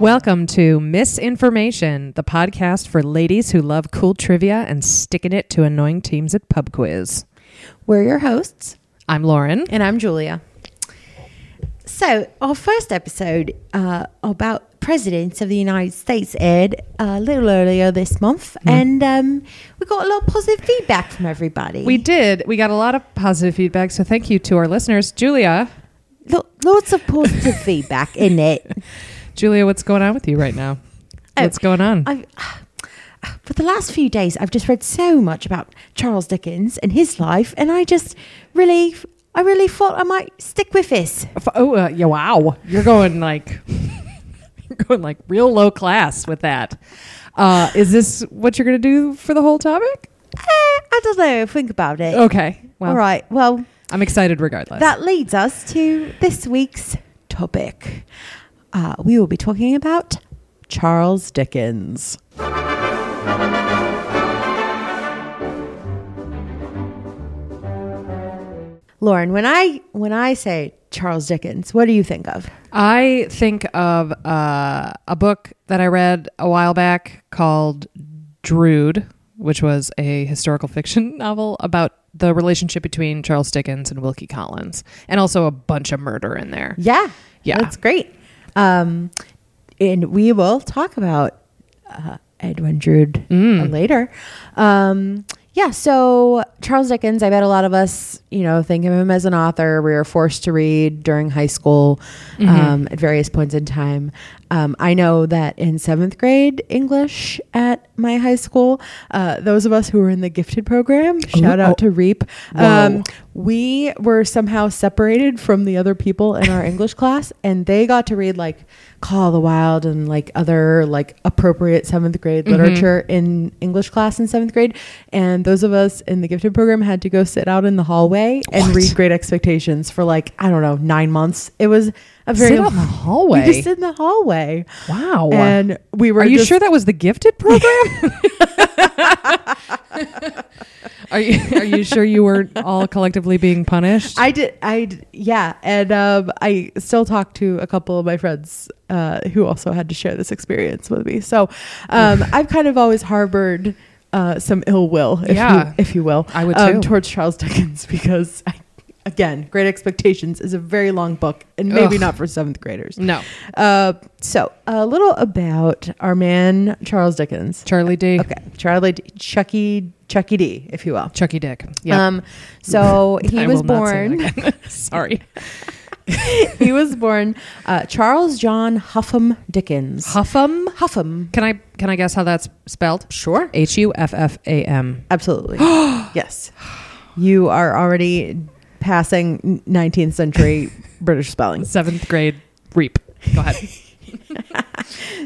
Welcome to Misinformation, the podcast for ladies who love cool trivia and sticking it to annoying teams at pub quiz. We're your hosts, I'm Lauren. and I'm Julia. So, our first episode uh, about presidents of the United States aired a little earlier this month, and um, we got a lot of positive feedback from everybody. We did. We got a lot of positive feedback, so thank you to our listeners. Julia, Lo- lots of positive feedback in it. Julia, what's going on with you right now? Oh, What's going on? I've, for the last few days, I've just read so much about Charles Dickens and his life, and I just really, I really thought I might stick with this. Oh, uh, yeah, wow. You're going like you're going like real low class with that. Uh, is this what you're going to do for the whole topic? Eh, I don't know. Think about it. Okay. Well, All right. Well, I'm excited regardless. that leads us to this week's topic. Uh, we will be talking about Charles Dickens. Lauren, when I when I say Charles Dickens, what do you think of? I think of uh, a book that I read a while back called Drood, which was a historical fiction novel about the relationship between Charles Dickens and Wilkie Collins, and also a bunch of murder in there. Yeah, Yeah. that's great. Um, and we will talk about uh, Edwin Drood Mm. uh, later. Um, yeah, so Charles Dickens, I bet a lot of us, you know, think of him as an author we were forced to read during high school Mm-hmm. um, at various points in time. Um, I know that in seventh grade English at my high school, uh, those of us who were in the gifted program, shout oh. out to REAP, um, we were somehow separated from the other people in our English class, and they got to read like Call of the Wild and like other like appropriate seventh grade Mm-hmm. literature in English class in seventh grade. And those of us in the gifted program had to go sit out in the hallway and What? read Great Expectations for like I don't know nine months. It was a very Sit out in the hallway. We just sit in the hallway, wow. and we were. Are you just- sure that was the gifted program? are you Are you sure you weren't all collectively being punished? I did. I yeah, and um, I still talk to a couple of my friends uh, who also had to share this experience with me. So um, I've kind of always harbored uh, some ill will, if Yeah. you, if you will, I would um, towards Charles Dickens because. I, Again, Great Expectations is a very long book, and maybe Ugh. not for seventh graders. no, Uh, so, a little about our man Charles Dickens. Charlie D. Okay, Charlie D, Chucky Chucky D, if you will. Chucky Dick. Yeah. Um, so he I was will not say born. that again. Sorry. he was born uh, Charles John Huffam Dickens. Huffam. Huffam. Can I can I guess how that's spelled? Sure. H U F F A M. Absolutely. yes. You are already passing 19th century British spelling. Seventh grade reap. Go ahead.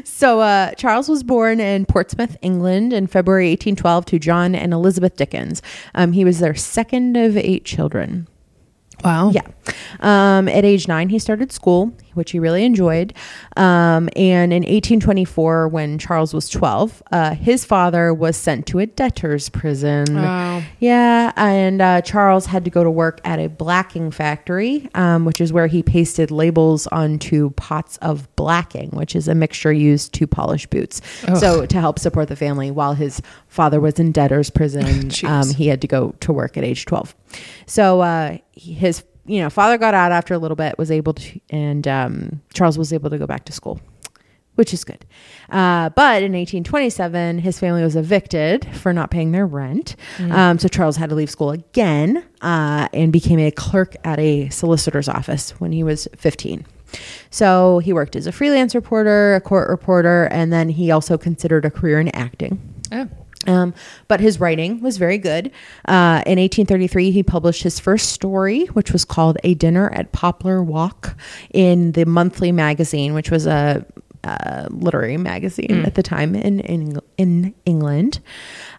So, uh, Charles was born in Portsmouth, England in February 1812 to John and Elizabeth Dickens. Um, he was their second of eight children. Wow. Yeah. Um, at age nine, he started school, which he really enjoyed. Um, and in 1824, when Charles was 12, uh, his father was sent to a debtor's prison. Wow. Yeah, and uh, Charles had to go to work at a blacking factory, um, which is where he pasted labels onto pots of blacking, which is a mixture used to polish boots. So to help support the family while his father was in debtor's prison, um, he had to go to work at age 12. So uh, his you know father got out after a little bit, was able to, and um, Charles was able to go back to school which is good. Uh, but in 1827, his family was evicted for not paying their rent. Um, so Charles had to leave school again uh, and became a clerk at a solicitor's office when he was 15. So he worked as a freelance reporter, a court reporter, and then he also considered a career in acting. Oh. Um, but his writing was very good. Uh, in 1833, he published his first story, which was called A Dinner at Poplar Walk in the Monthly Magazine, which was a, uh literary magazine at the time in, in, in England.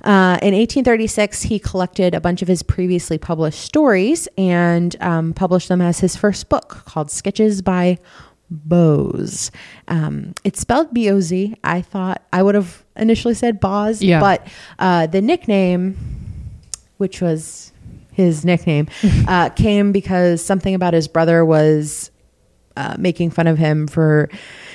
Uh, in 1836, he collected a bunch of his previously published stories and um, published them as his first book called Sketches by Bose. Um, it's spelled B O Z. I thought I would have initially said Boz, Yeah. but uh, the nickname, which was his nickname, uh, came because something about his brother was uh, making fun of him for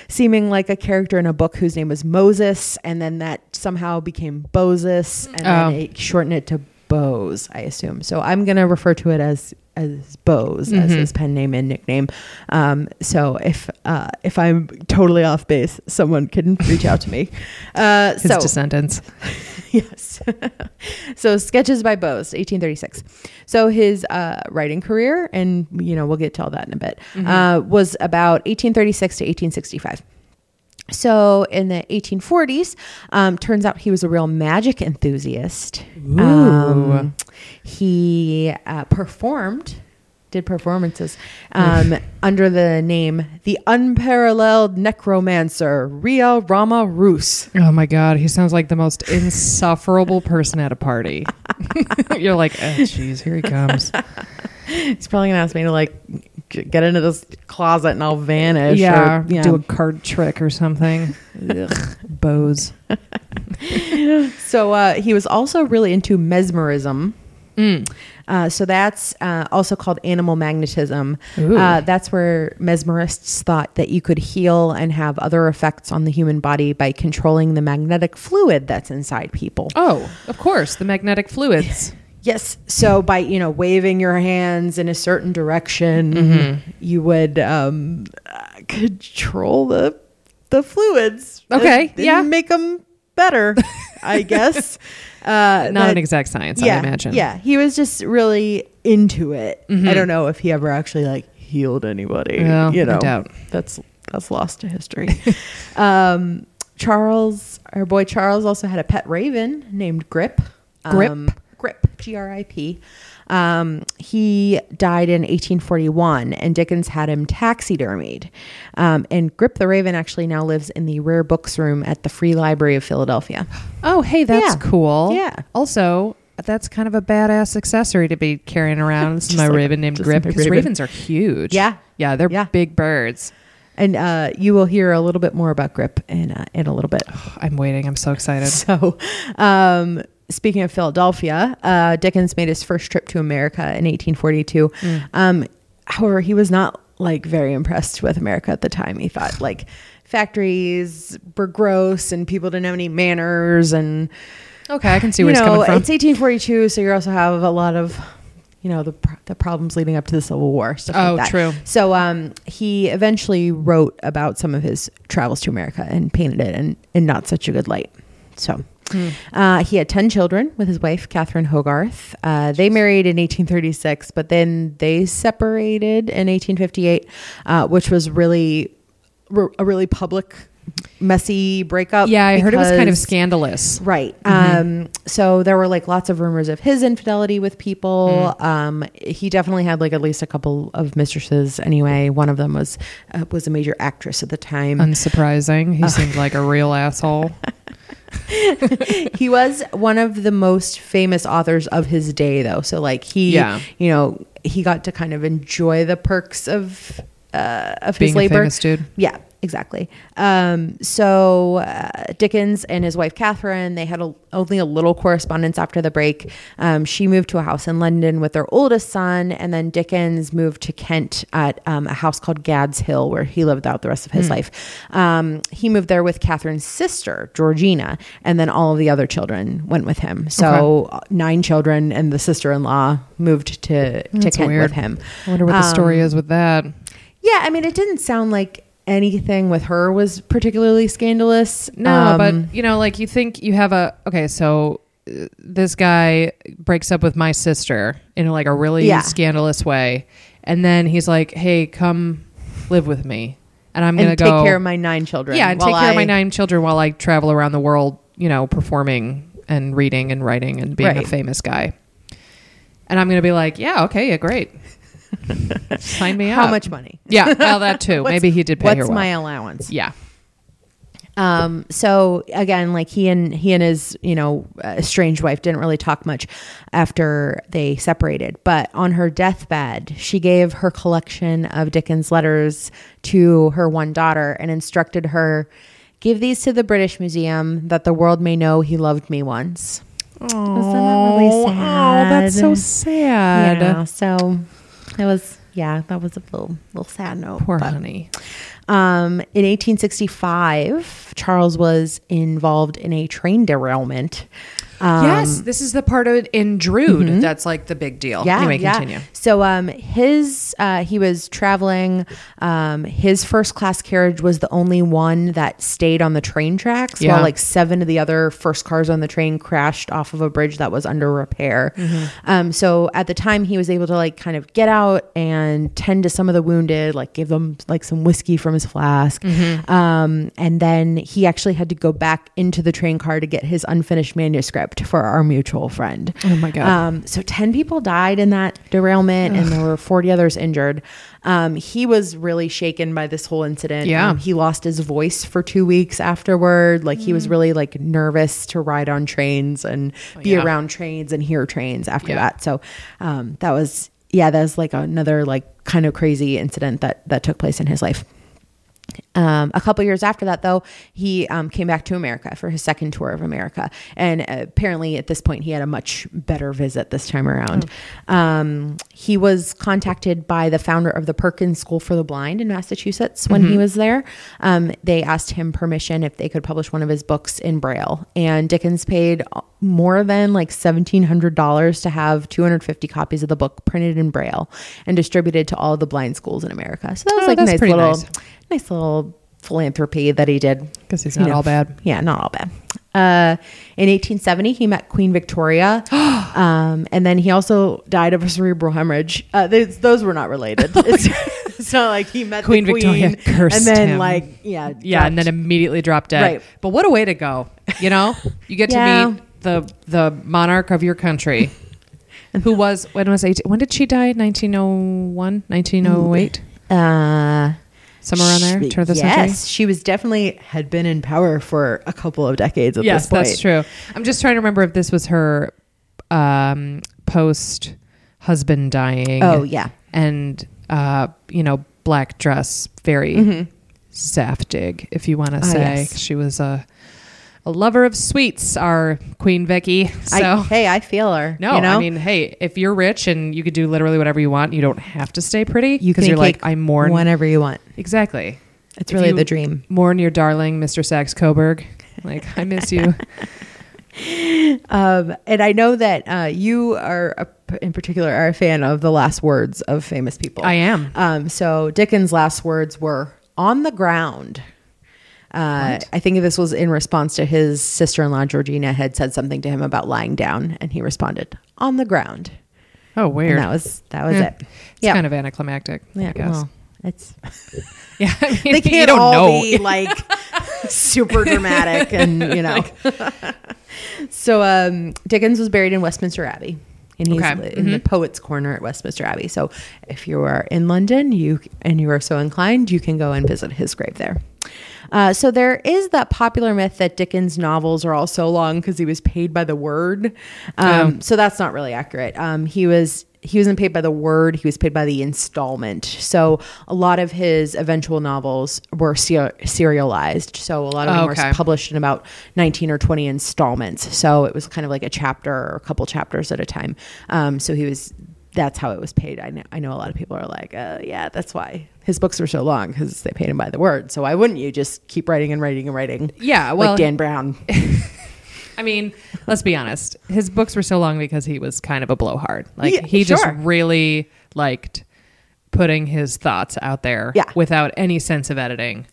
seeming like a character in a book whose name was Moses, and then that somehow became Boses, and Oh. then it shortened it to Bose, I assume. So I'm gonna refer to it as as Bose as Mhm. his pen name and nickname. Um, so if uh, if I'm totally off base, someone can reach out to me. Uh, His so descendants. yes. so sketches by Bose, 1836. So his uh, writing career, and you know we'll get to all that in a bit, uh, was about 1836 to 1865. So in the 1840s, um, turns out he was a real magic enthusiast. Um, he uh, performed, did performances um, under the name the unparalleled necromancer Rhia Rhama Rhoos. Oh my god, he sounds like the most insufferable person at a party. You're like, oh jeez, here he comes. He's probably gonna ask me to like get into this closet and I'll vanish. Yeah, or, yeah. do a card trick or something. Ugh, Bose. so uh, he was also really into mesmerism. Mm. Uh, so that's uh, also called animal magnetism. Uh, that's where mesmerists thought that you could heal and have other effects on the human body by controlling the magnetic fluid that's inside people. Oh, of course, the magnetic fluids. Yes. So by you know waving your hands in a certain direction, you would um, uh, control the the fluids. Okay, yeah. make them better, I guess. Uh, Not that- an exact science, yeah, I imagine. Yeah, he was just really into it. Mhm. I don't know if he ever actually like healed anybody. Well, you know, doubt. that's that's lost to history. um, Charles, our boy Charles, also had a pet raven named Grip. Grip? Um, Grip, G R I P. Um, he died in 1841, and Dickens had him taxidermied. Um, and Grip the Raven actually now lives in the rare books room at the Free Library of Philadelphia. Oh, hey, that's Yeah. cool. Yeah. Also, that's kind of a badass accessory to be carrying around. This is my like- raven named Grip because raven. ravens are huge. Yeah. Yeah, they're Yeah. big birds. And uh, you will hear a little bit more about Grip in uh, in a little bit. I'm waiting. I'm so excited. So, um, speaking of Philadelphia, uh, Dickens made his first trip to America in 1842. Mm. Um, however, he was not like very impressed with America at the time. He thought like factories were gross and people didn't have any manners and Okay, I can see you where it's know coming from. it's 1842, so you also have a lot of you know the the problems leading up to the Civil War. Stuff Oh, like that. true. So um, he eventually wrote about some of his travels to America and painted it in, in not such a good light. So Hmm. uh, he had 10 children with his wife, Catherine Hogarth. Uh, they married in 1836, but then they separated in 1858, uh, which was really a really public, messy breakup. Yeah, I heard it was kind of scandalous. Right. Mhm. Um, so there were like lots of rumors of his infidelity with people. Mm. Um, he definitely had like at least a couple of mistresses. Anyway, one of them was uh, was a major actress at the time. Unsurprising. He seemed like a real asshole. he was one of the most famous authors of his day, though. So like he, Yeah. you know, he got to kind of enjoy the perks of uh, of Being his a labor. famous dude. Yeah, exactly. Um, so uh, Dickens and his wife Catherine, they had a, only a little correspondence after the break. Um, she moved to a house in London with their oldest son, and then Dickens moved to Kent at um, a house called Gad's Hill, where he lived out the rest of his Hmm. life. Um, he moved there with Catherine's sister Georgina, and then all of the other children went with him. So uh, nine children and the sister-in-law moved to to That's Kent weird. with him. I wonder what the story Um, is with that. Yeah, I mean, it didn't sound like anything with her was particularly scandalous. No, Um, but you know, like you think you have a okay, so uh, this guy breaks up with my sister in like a really Yeah. scandalous way, and then he's like, "Hey, come live with me," and I'm gonna and go take care of my nine children. yeah, and take care of my nine children while I travel around the world, you know, performing and reading and writing and being a famous guy. And I'm gonna be like, "Yeah, okay, yeah, great, sign me up." How much money? Yeah, well, that too. Maybe he did pay What's her well. my allowance? yeah. Um, so again, like he and he and his, you know, uh, estranged wife didn't really talk much after they separated. But on her deathbed, she gave her collection of Dickens letters to her one daughter and instructed her, "Give these to the British Museum, that the world may know he loved me once." Oh, really Oh, that's so sad? sad. Yeah, so it was yeah, that was a little little sad note. Poor but- honey. Um, in 1865, Charles was involved in a train derailment. Um, yes, this is the part of it in Drood that's like the big deal. Yeah. Anyway, yeah. continue. So, um, his uh, he was traveling. Um, his first class carriage was the only one that stayed on the train tracks, Yeah. while like seven of the other first cars on the train crashed off of a bridge that was under repair. Um, so at the time, he was able to like kind of get out and tend to some of the wounded, like give them like some whiskey from his flask, um, and then he actually had to go back into the train car to get his unfinished manuscript for our mutual friend. Oh my God. Um, so 10 people died in that derailment and there were 40 others injured. Um, he was really shaken by this whole incident. Yeah. Um, he lost his voice for two weeks afterward. Like he was really like nervous to ride on trains and be yeah. around trains and hear trains after Yeah. that. So, um, that was, yeah, that was like another like kind of crazy incident that, that took place in his life. Um, a couple years after that, though, he um, came back to America for his second tour of America, and apparently at this point he had a much better visit this time around. Um, he was contacted by the founder of the Perkins School for the Blind in Massachusetts when he was there. Um, they asked him permission if they could publish one of his books in Braille, and Dickens paid more than like seventeen hundred dollars to have two hundred fifty copies of the book printed in Braille and distributed to all the blind schools in America. So that was Oh, like a nice little nice. Nice little philanthropy that he did. Because he's not all bad. Yeah, not all bad. Uh, in 1870, he met Queen Victoria, um, and then he also died of a cerebral hemorrhage. Uh, those, those were not related. It's, it's not like he met Queen the Victoria cursed and then him. like yeah Yeah, and then immediately dropped dead. Right. But what a way to go. You know? You get Yeah. to meet the the monarch of your country. Who was when was 18, when did she die? 1901, 1908? uh, Somewhere around there, she- turn of the yes, century. she was definitely had been in power for a couple of decades at Yes, this point. Yes, that's true. I'm just trying to remember if this was her um, post husband dying. Oh yeah, and uh, you know, black dress, very Mm-hmm. saftig, if you want to Ah, say. yes. She was a a lover of sweets, our Queen Vicky. So I, hey, I feel her. no, you know? I mean, hey, if you're rich and you could do literally whatever you want, you don't have to stay pretty you because can you're like, cake I mourn. whenever you want. exactly. It's If really the dream. Mourn your darling, Mr. Saxe Coburg. Like, I miss you. Um, and I know that uh, you are, a, in particular, are a fan of the last words of famous people. I am. Um, so Dickens' last words were "on the ground." Uh, I think this was in response to his sister-in-law Georgina had said something to him about lying down, and he responded, "On the ground." Oh, And weird. that was that was Yeah. it. It's kind of anticlimactic, I Yeah, guess. well, it's yeah, I mean, they can't don't all know. be like super dramatic and you know. so um, Dickens was buried in Westminster Abbey, and he's Okay. Mm-hmm. in the Poets' Corner at Westminster Abbey. So if you are in London, you and you are so inclined, you can go and visit his grave there. Uh, so there is that popular myth that Dickens' novels are all so long because he was paid by the word. Um, So that's not really accurate. Um, he was he wasn't paid by the word; he was paid by the installment. So a lot of his eventual novels were ser- serialized. So a lot of them Okay. were published in about nineteen or twenty installments. So it was kind of like a chapter or a couple chapters at a time. Um, so he was. That's how it was paid. I know. I know a lot of people are like, uh, "Yeah, that's why his books were so long because they paid him by the word." So why wouldn't you just keep writing and writing and writing? Yeah, well, like Dan Brown. I mean, let's be honest. His books were so long because he was kind of a blowhard. Like Yeah, he just really liked putting his thoughts out there Yeah. without any sense of editing.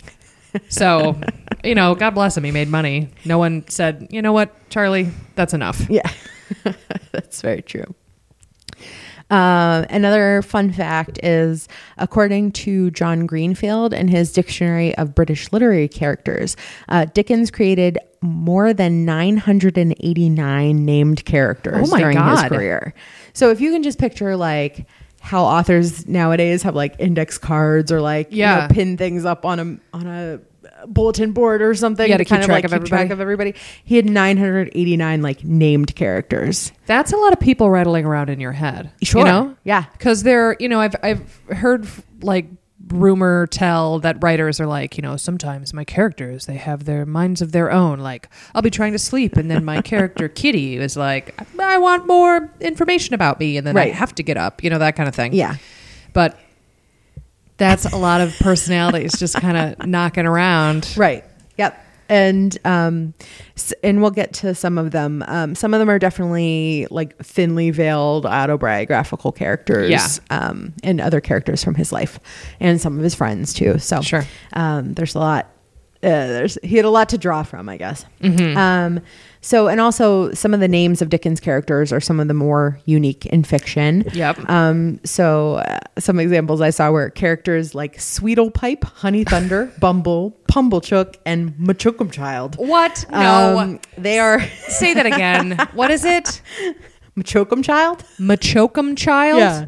So, you know, God bless him. He made money. No one said, you know what, Charlie, that's enough. Yeah, that's very true. Um, another fun fact is, according to John Greenfield in his Dictionary of British Literary Characters, uh, Dickens created more than 989 named characters Oh during his career. So if you can just picture like how authors nowadays have like index cards or like you Yeah. know, pin things up on a on a bulletin board or something Yeah, to kind of like of keep track of everybody. He had 989 like named characters. That's a lot of people rattling around in your head. Sure. You know? Yeah. Because they're, you know, I've, I've heard like rumor tell that writers are like, you know, sometimes my characters, they have their minds of their own. Like, I'll be trying to sleep, and then my character Kitty is like, I want more information about me, and then I have to get up, you know, that kind of thing. Yeah. But That's a lot of personalities just kind of knocking around. Right. Yep. And um, and we'll get to some of them. Um, some of them are definitely like thinly veiled autobiographical characters. Yeah. Um, and other characters from his life, and some of his friends too. So Sure. Um, there's a lot. Uh, there's he had a lot to draw from, I guess. Mm-hmm. Um, so and also some of the names of Dickens characters are some of the more unique in fiction. Yep. Um, so uh, some examples I saw were characters like Sweedlepipe, Honey Thunder, Bumble, Pumblechook, and Machokum Child. What? No. Um, they are Say that again. What is it? Machokum Child. Machokum child? Yeah.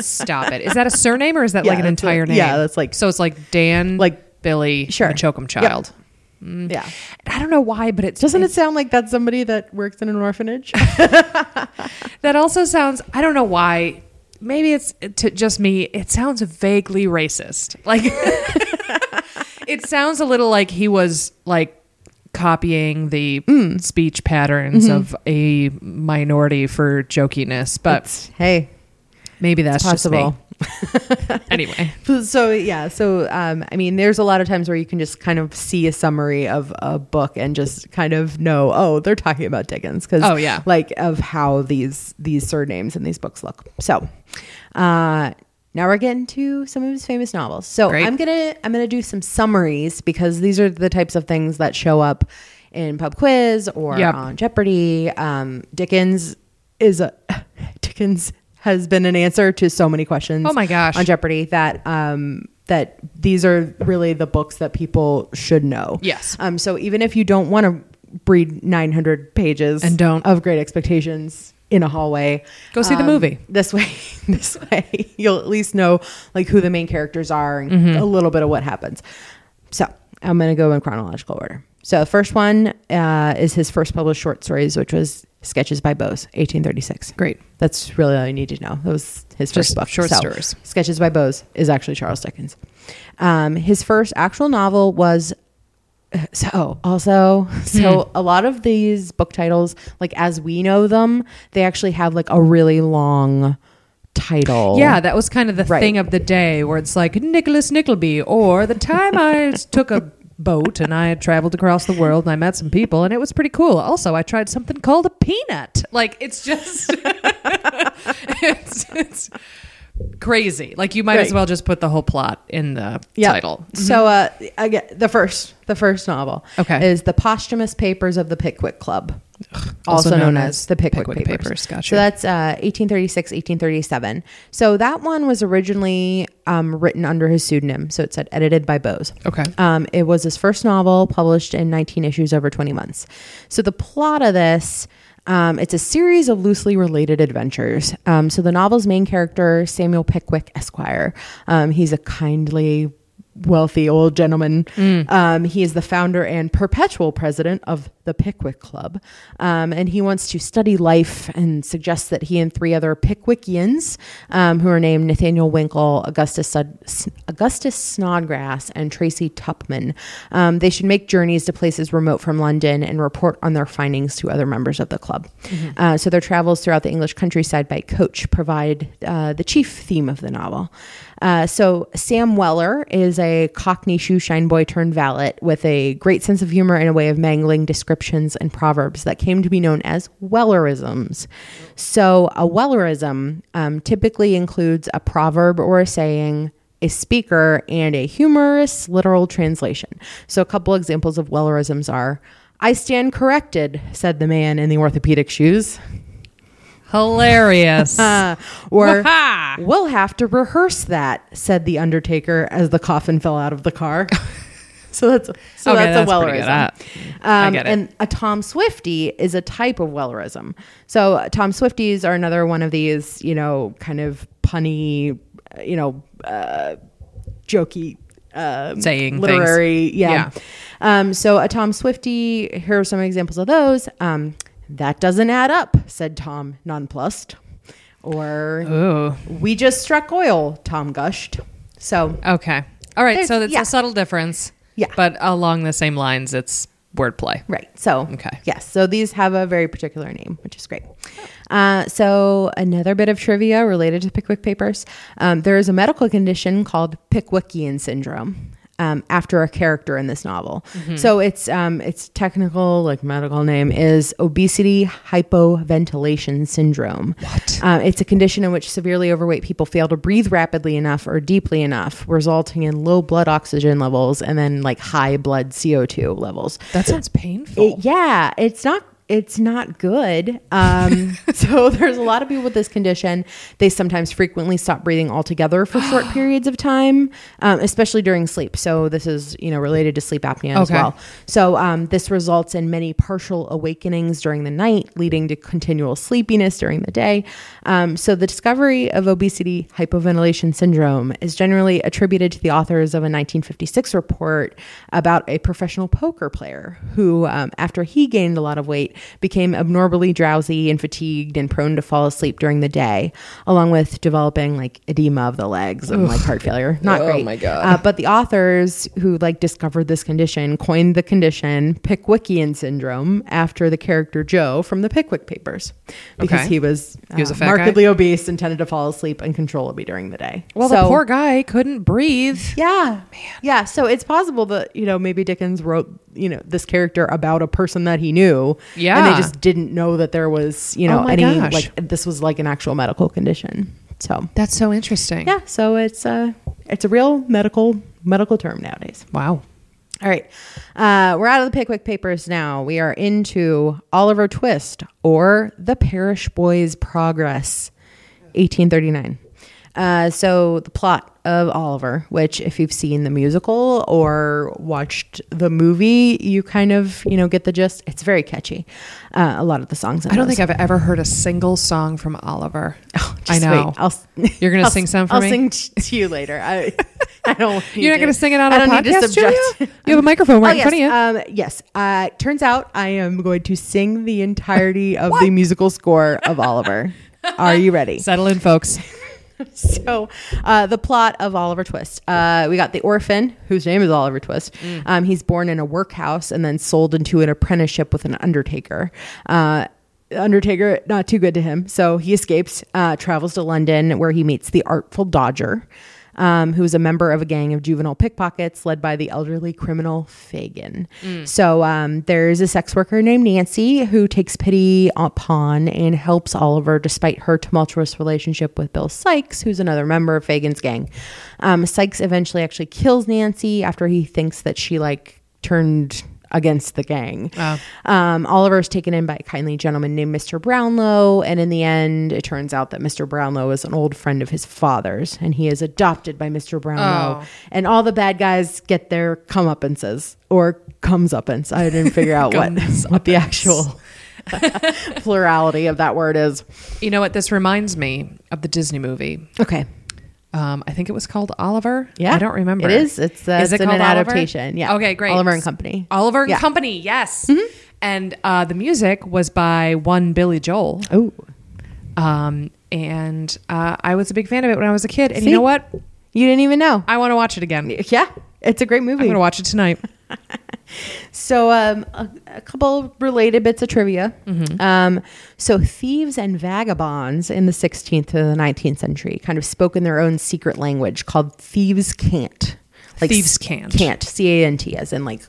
Stop it. Is that a surname or is that Yeah, like an entire like- name? yeah, that's like- so it's like Dan, like- Billy, Sure. Machokum Yep. Child. Yeah. I don't know why, but it Doesn't it sound like that's somebody that works in an orphanage? that also sounds. I don't know why. Maybe it's to just me. It sounds vaguely racist. Like it sounds a little like he was like copying the Mm. speech patterns Mm-hmm. of a minority for jokiness, but It's- hey, maybe that's just me. possible. Anyway, So yeah, so um, I mean, there's a lot of times where you can just kind of see a summary of a book and just kind of know, oh, they're talking about Dickens because, Oh, yeah. like of how these these surnames in these books look. So uh, now we're getting to some of his famous novels. So Great. I'm gonna I'm gonna do some summaries because these are the types of things that show up in pub quiz or Yep. on Jeopardy. Um, Dickens is a Dickens has been an answer to so many questions. Oh my gosh. on Jeopardy that um that these are really the books that people should know. Yes. Um. So even if you don't want to read 900 pages And don't. of Great Expectations in a hallway, Go see the um, movie. This way, this way, you'll at least know like who the main characters are and Mm-hmm. a little bit of what happens. So I'm going to go in chronological order. So the first one uh, is his first published short stories, which was Sketches by Bose, 1836. great. That's really all you need to know. That was his Just first book. short stories. Sketches by Bose is actually Charles Dickens. Um, his first actual novel was so also so Hmm. a lot of these book titles, like as we know them, they actually have like a really long title. Yeah, that was kind of the Right. thing of the day where it's like Nicholas Nickleby or the time I took a boat and I had traveled across the world and I met some people and it was pretty cool. Also, I tried something called a peanut. Like it's just it's, it's crazy. Like you might as well just put the whole plot in the Yeah. title. So uh I get the first the first novel Okay. is The Posthumous Papers of the Pickwick Club. Also, known, as, the Pickwick, Pickwick Papers. Papers, gotcha. So that's uh, 1836, 1837. So that one was originally um, written under his pseudonym. So it said edited by Bose. Okay. Um, it was his first novel, published in 19 issues over 20 months. So the plot of this. Um, it's a series of loosely related adventures. Um, so the novel's main character, Samuel Pickwick Esquire, um, he's a kindly, wealthy old gentleman. Um, he is the founder and perpetual president of the Pickwick Club, um, and he wants to study life and suggests that he and three other Pickwickians, um, who are named Nathaniel Winkle, Augustus Sud- Augustus Snodgrass, and Tracy Tupman, um, they should make journeys to places remote from London and report on their findings to other members of the club. Uh, so their travels throughout the English countryside by coach provide uh, the chief theme of the novel. Uh, so Sam Weller is a Cockney shoeshine boy turned valet with a great sense of humor and a way of mangling descriptions and proverbs that came to be known as Wellerisms. So a Wellerism um, typically includes a proverb or a saying, a speaker, and a humorous literal translation. So a couple examples of Wellerisms are. I stand corrected, said the man in the orthopedic shoes. Hilarious. Or Waha! we'll have to rehearse that, said the undertaker as the coffin fell out of the car. so that's so Okay, that's, that's a. Wellerism. I- I get it. And a Tom Swifty is a type of Wellerism. So uh, Tom Swifties are another one of these, you know, kind of punny, uh, you know, uh, jokey. Um, Saying literary, things. yeah. Um, so a Tom Swifty. Here are some examples of those. Um, that doesn't add up," said Tom, nonplussed. Or Ooh. we just struck oil, Tom gushed. So Okay. All right. There's- so it's yeah. a subtle difference. Yeah. But along the same lines, it's wordplay. Right. So, Okay. Yes. So these have a very particular name, which is great. Uh, so, another bit of trivia related to Pickwick Papers. Um, there is a medical condition called Pickwickian syndrome. Um, after a character in this novel, so its um, its technical like medical name is obesity hypoventilation syndrome. What? Uh, it's a condition in which severely overweight people fail to breathe rapidly enough or deeply enough, resulting in low blood oxygen levels and then like high blood CO two levels. That sounds painful. It- yeah, it's not it's not good. Um, so there's a lot of people with this condition. They sometimes frequently stop breathing altogether for short periods of time, um, especially during sleep. So this is you know related to sleep apnea as well. So um, this results in many partial awakenings during the night, leading to continual sleepiness during the day. Um, so the discovery of obesity hypoventilation syndrome is generally attributed to the authors of a 1956 report about a professional poker player who, um, after he gained a lot of weight, became abnormally drowsy and fatigued and prone to fall asleep during the day, along with developing like edema of the legs and like heart failure. Not Oh great. my God. Uh, but the authors who like discovered this condition coined the condition Pickwickian syndrome after the character Joe from the Pickwick Papers because Okay. he was, He was uh, fat guy? markedly obese and tended to fall asleep uncontrollably during the day. well, the poor guy couldn't breathe. yeah. Yeah. So it's possible that, you know, maybe Dickens wrote, you know, this character about a person that he knew. Yeah. And they just didn't know that there was, you know, Oh any, gosh. like, this was like an actual medical condition. So, That's so interesting. yeah. So it's, a it's a real medical, medical term nowadays. Wow. All right. Uh, we're out of the Pickwick Papers now. We are into Oliver Twist or The Parish Boy's Progress, 1839. Uh, so, the plot of Oliver, which, if you've seen the musical or watched the movie, you kind of, you know, get the gist. It's very catchy. Uh, a lot of the songs. in I don't those. think I've ever heard a single song from Oliver. Oh, I know. I'll, You're gonna I'll- sing some for me? I'll sing to you later. I, I don't. You're not going to sing it on I our don't need to podcast, Julia? You have a microphone right oh, in yes. front of you. Um, yes. Uh, turns out I am going to sing the entirety of the musical score of Oliver. Are you ready? Settle in, folks. so uh, the plot of Oliver Twist. Uh, we got the orphan whose name is Oliver Twist. Um, he's born in a workhouse and then sold into an apprenticeship with an undertaker. Uh, Undertaker not too good to him, so he escapes, uh, travels to London where he meets the artful Dodger. Um, who is a member of a gang of juvenile pickpockets led by the elderly criminal Fagin. So um, there's a sex worker named Nancy who takes pity upon and helps Oliver despite her tumultuous relationship with Bill Sikes, who's another member of Fagin's gang. Um, Sikes eventually actually kills Nancy after he thinks that she like turned against the gang. Um, Oliver is taken in by a kindly gentleman named Mr. Brownlow, and in the end, it turns out that Mr. Brownlow is an old friend of his father's, and he is adopted by Mr. Brownlow. Oh. And all the bad guys get their comeuppances or comes uppance. I didn't figure out what what the actual plurality of that word is. You know what? This reminds me of the Disney movie. Okay. Um, I think it was called Oliver. Yeah, I don't remember. It is. It's, uh, Is it's it an Oliver? adaptation. Yeah. Okay, great. Oliver and Company. Oliver and Yeah. Mm-hmm. Company. Yes. And uh, the music was by one Billy Joel. Oh, Um, and uh, I was a big fan of it when I was a kid. And See? you know what? you didn't even know. I want to watch it again. Yeah, it's a great movie. I'm going to watch it tonight. So, um, a, a couple related bits of trivia. Um, so, thieves and vagabonds in the 16th to the 19th century kind of spoke in their own secret language called thieves' cant. Thieves' cant. Cant. C A N T, as in like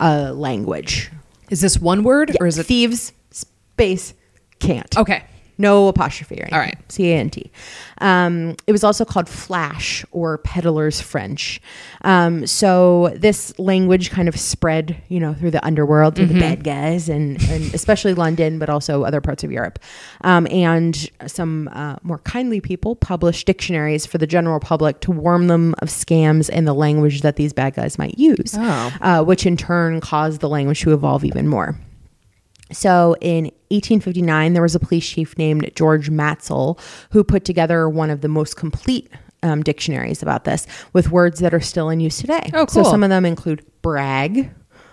a language. Is this one word or is it? thieves space cant? Okay. No apostrophe or anything. All right. C A N T. Um, it was also called Flash or Peddler's French. Um, so this language kind of spread, you know, through the underworld, through the bad guys, and, and especially London, but also other parts of Europe. Um, and some uh, more kindly people published dictionaries for the general public to warn them of scams and the language that these bad guys might use, Oh. uh, which in turn caused the language to evolve even more. So in 1859, there was a police chief named George Matsell who put together one of the most complete um, dictionaries about this with words that are still in use today. Oh, cool. So some of them include brag,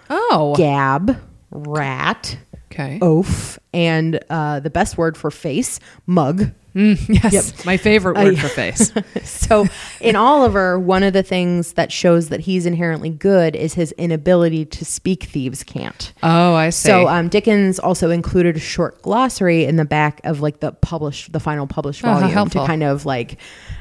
Oh. gab, rat, Okay. oaf, and uh, the best word for face, mug. Mm, yes, my favorite word Uh, for face. so in Oliver, one of the things that shows that he's inherently good is his inability to speak thieves cant. Oh, I see. So um, Dickens also included a short glossary in the back of like the published, the final published Oh, volume to kind of like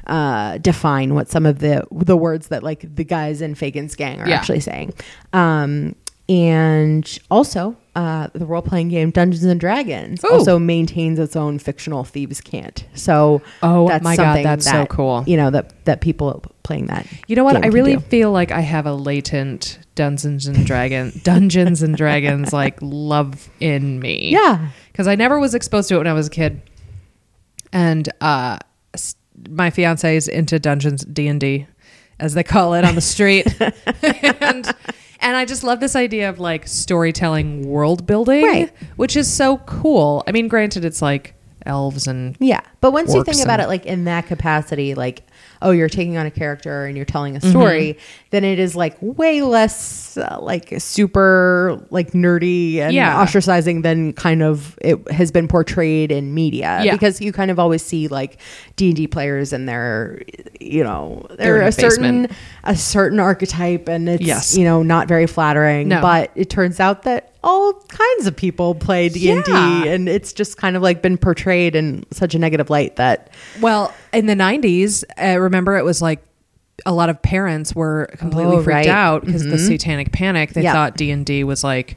uh, define what some of the the words that like the guys in Fagin's gang are Yeah. actually saying. Um, and also, uh, the role playing game Dungeons and Dragons Ooh. also maintains its own fictional thieves cant. So Oh, that's my God, that's so cool. You know that that people playing that. You know what? I really feel like I have a latent Dungeons and Dragon Dungeons and Dragons like love in me. Yeah. Because I never was exposed to it when I was a kid. And uh my fiance is into Dungeons D and D, as they call it on the street. and and I just love this idea of like storytelling world building. Right. Which is so cool. I mean, granted it's like elves and Yeah. But once you think about it like in that capacity, like, oh, you're taking on a character and you're telling a story, Mm-hmm. then it is like way less uh, like super like nerdy and Yeah. ostracizing than kind of it has been portrayed in media. Yeah. Because you kind of always see like D&D players and they're, you know, They're they're a certain, a certain archetype and it's, Yes. you know, not very flattering. No. But it turns out that all kinds of people play D&D and it's just kind of like been portrayed in such a negative light that Well, in the 90s, uh, remember it was like a lot of parents were completely Oh, freaked right. out because the satanic panic. They Yeah. thought D&D was like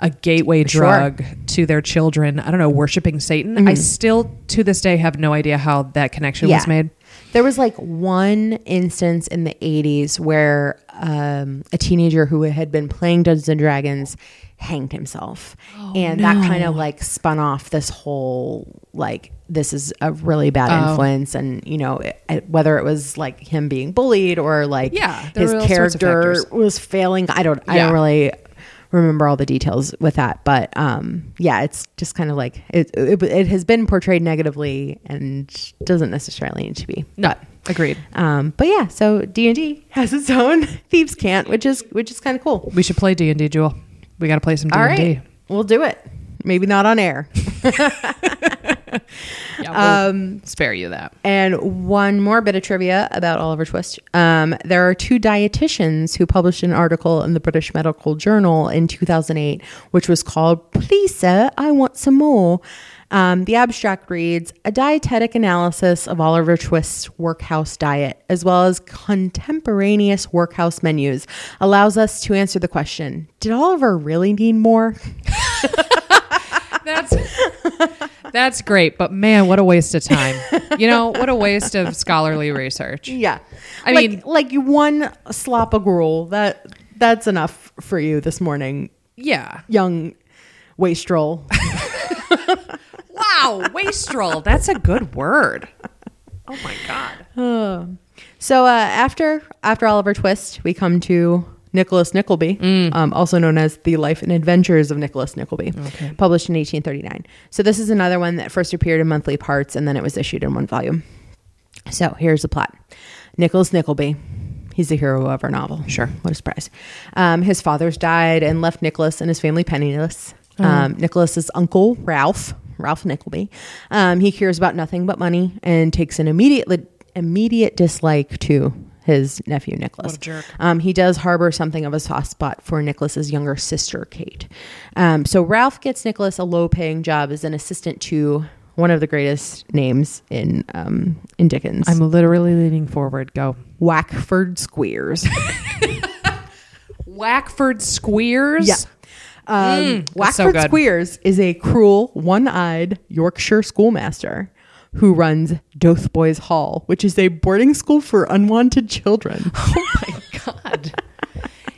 a gateway Sure. drug to their children. I don't know, worshiping Satan. I still to this day have no idea how that connection was made. There was like one instance in the 80s where um, a teenager who had been playing Dungeons and Dragons hanged himself. and that kind of like spun off this whole like this is a really bad Oh. influence and you know it, it- whether it was like him being bullied or like Yeah, his were all sorts of character was failing I don't I don't really remember all the details with that but um yeah it's just kind of like it, it it has been portrayed negatively and doesn't necessarily need to be No, agreed. um but yeah so d&d has its own thieves cant which is which is kind of cool We should play D&D, Jewel. We got to play some D&D. all right we'll do it maybe not on air Yeah, we'll um spare you that. And one more bit of trivia about Oliver Twist. Um, there are two dietitians who published an article in the British Medical Journal in 2008, which was called Please, Sir, I Want Some More. Um, the abstract reads A dietetic analysis of Oliver Twist's workhouse diet, as well as contemporaneous workhouse menus, allows us to answer the question Did Oliver really need more? That's that's great, but man, what a waste of time. You know, what a waste of scholarly research. Yeah. I Like- mean- like one slop of gruel, that that's enough for you this morning. Yeah. young wastrel. Wow, wastrel. That's a good word. Oh my god. So uh, after after Oliver Twist, we come to Nicholas Nickleby, um, also known as The Life and Adventures of Nicholas Nickleby, published in 1839. So this is another one that first appeared in monthly parts and then it was issued in one volume. So here's the plot: Nicholas Nickleby. He's the hero of our novel. Sure. What a surprise. Um, his father's died and left Nicholas and his family penniless. Um, Nicholas's uncle, Ralph, Ralph Nickleby, um, he cares about nothing but money and takes an immediate, immediate dislike to his nephew, Nicholas. What a jerk. Um, he does harbor something of a soft spot for Nicholas's younger sister, Kate. Um, so Ralph gets Nicholas a low-paying job as an assistant to one of the greatest names in um, in Dickens, I'm literally leaning forward. Go. Wackford Squeers. Wackford Squeers. Yeah. Um, Mm, that's so Squeers is a cruel, one-eyed Yorkshire schoolmaster who runs Dotheboys Hall, which is a boarding school for unwanted children. Oh my god.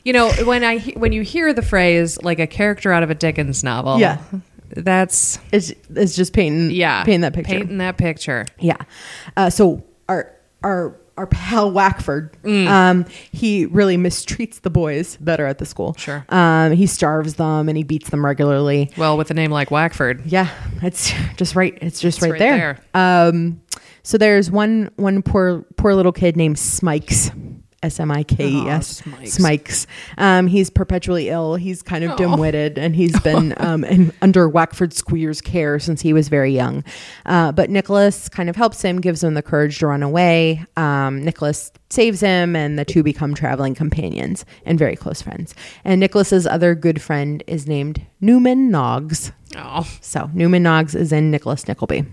You know, when I when you hear the phrase like a character out of a Dickens novel, Yeah. that's It's, it's just painting, yeah, painting that picture. Painting that picture. Yeah. Uh, so our our our pal Wackford, Mm. um, he really mistreats the boys that are at the school. Sure. Um, he starves them and he beats them regularly. Well, with a name like Wackford, Yeah, it's just right. It's just It's right, right there. Um, so there's one one poor poor little kid named Smikes, S M I K E S. Smikes. Smikes. Um, he's perpetually ill. He's kind of Aw. dim-witted, and he's been um, in, under Wackford Squeer's care since he was very young. Uh, but Nicholas kind of helps him, gives him the courage to run away. Um, Nicholas saves him, and the two become traveling companions and very close friends. And Nicholas's other good friend is named Newman Noggs. Oh, So Newman Noggs is in Nicholas Nickleby.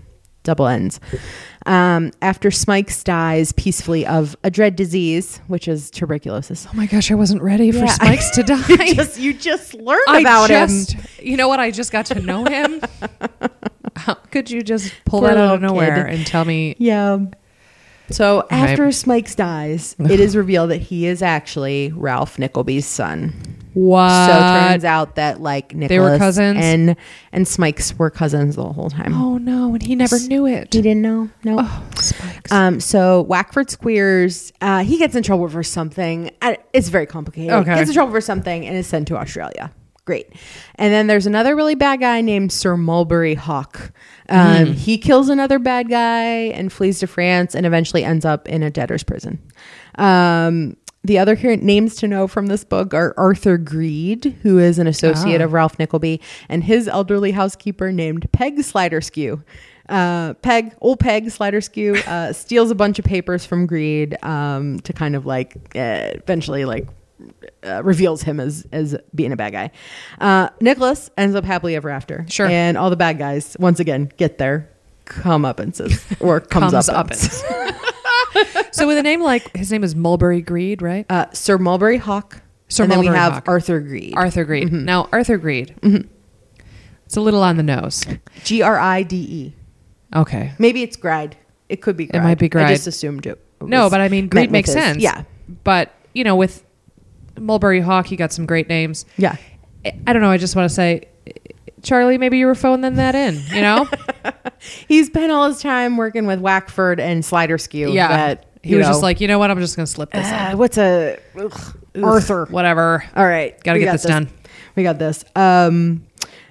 Double ends. Um, after Smikes dies peacefully of a dread disease, which is tuberculosis. oh my gosh, I wasn't ready for Yeah. Spikes to die. you just you just learned I about just, him. You know what? I just got to know him. How could you just pull Poor that out of nowhere kid. and tell me? Yeah. So after Smikes dies, it is revealed that he is actually Ralph Nickleby's son. What? so turns out that like Nicholas They were cousins? and and Smikes were cousins the whole time. oh no, and he never knew it. He didn't know. No. Oh, Spikes. Um, so Wackford Squeers, uh, he gets in trouble for something. It's very complicated. Okay. Gets in trouble for something and is sent to Australia. Great. And then there's another really bad guy named Sir Mulberry Hawk. Um, He kills another bad guy and flees to France and eventually ends up in a debtor's prison. Um, the other names to know from this book are Arthur Greed, who is an associate Ah. of Ralph Nickleby, and his elderly housekeeper named Peg Sliderskew. Uh, Peg, old Peg Sliderskew, uh, steals a bunch of papers from Greed um, to kind of like uh, eventually like uh, reveals him as as being a bad guy. Uh, Nicholas ends up happily ever after. Sure. and all the bad guys once again get their come up and says or comes, Comes up. so with a name like his name is Mulberry Greed, right? Uh, Sir Mulberry Hawk. Sir and then we Mulberry have Hawk. Arthur Greed. Arthur Greed. Mm-hmm. Now Arthur Greed. It's a little on the nose. G R I D E. Okay. Maybe it's Gride. It could be. Gride. It might be Greed. I just assumed it. No, but I mean, Greed makes his- sense. Yeah, But you know, with Mulberry Hawk, you got some great names. yeah. I don't know. I just want to say, Charlie, maybe you were phoning that in. You know? He's spent all his time working with Wackford and Sliderskew. yeah. that, he was know, just like, you know what? I'm just going to slip this "Ah, in. what's a ugh, Arthur? Whatever. All right, Gotta get got this done. We got this. Um,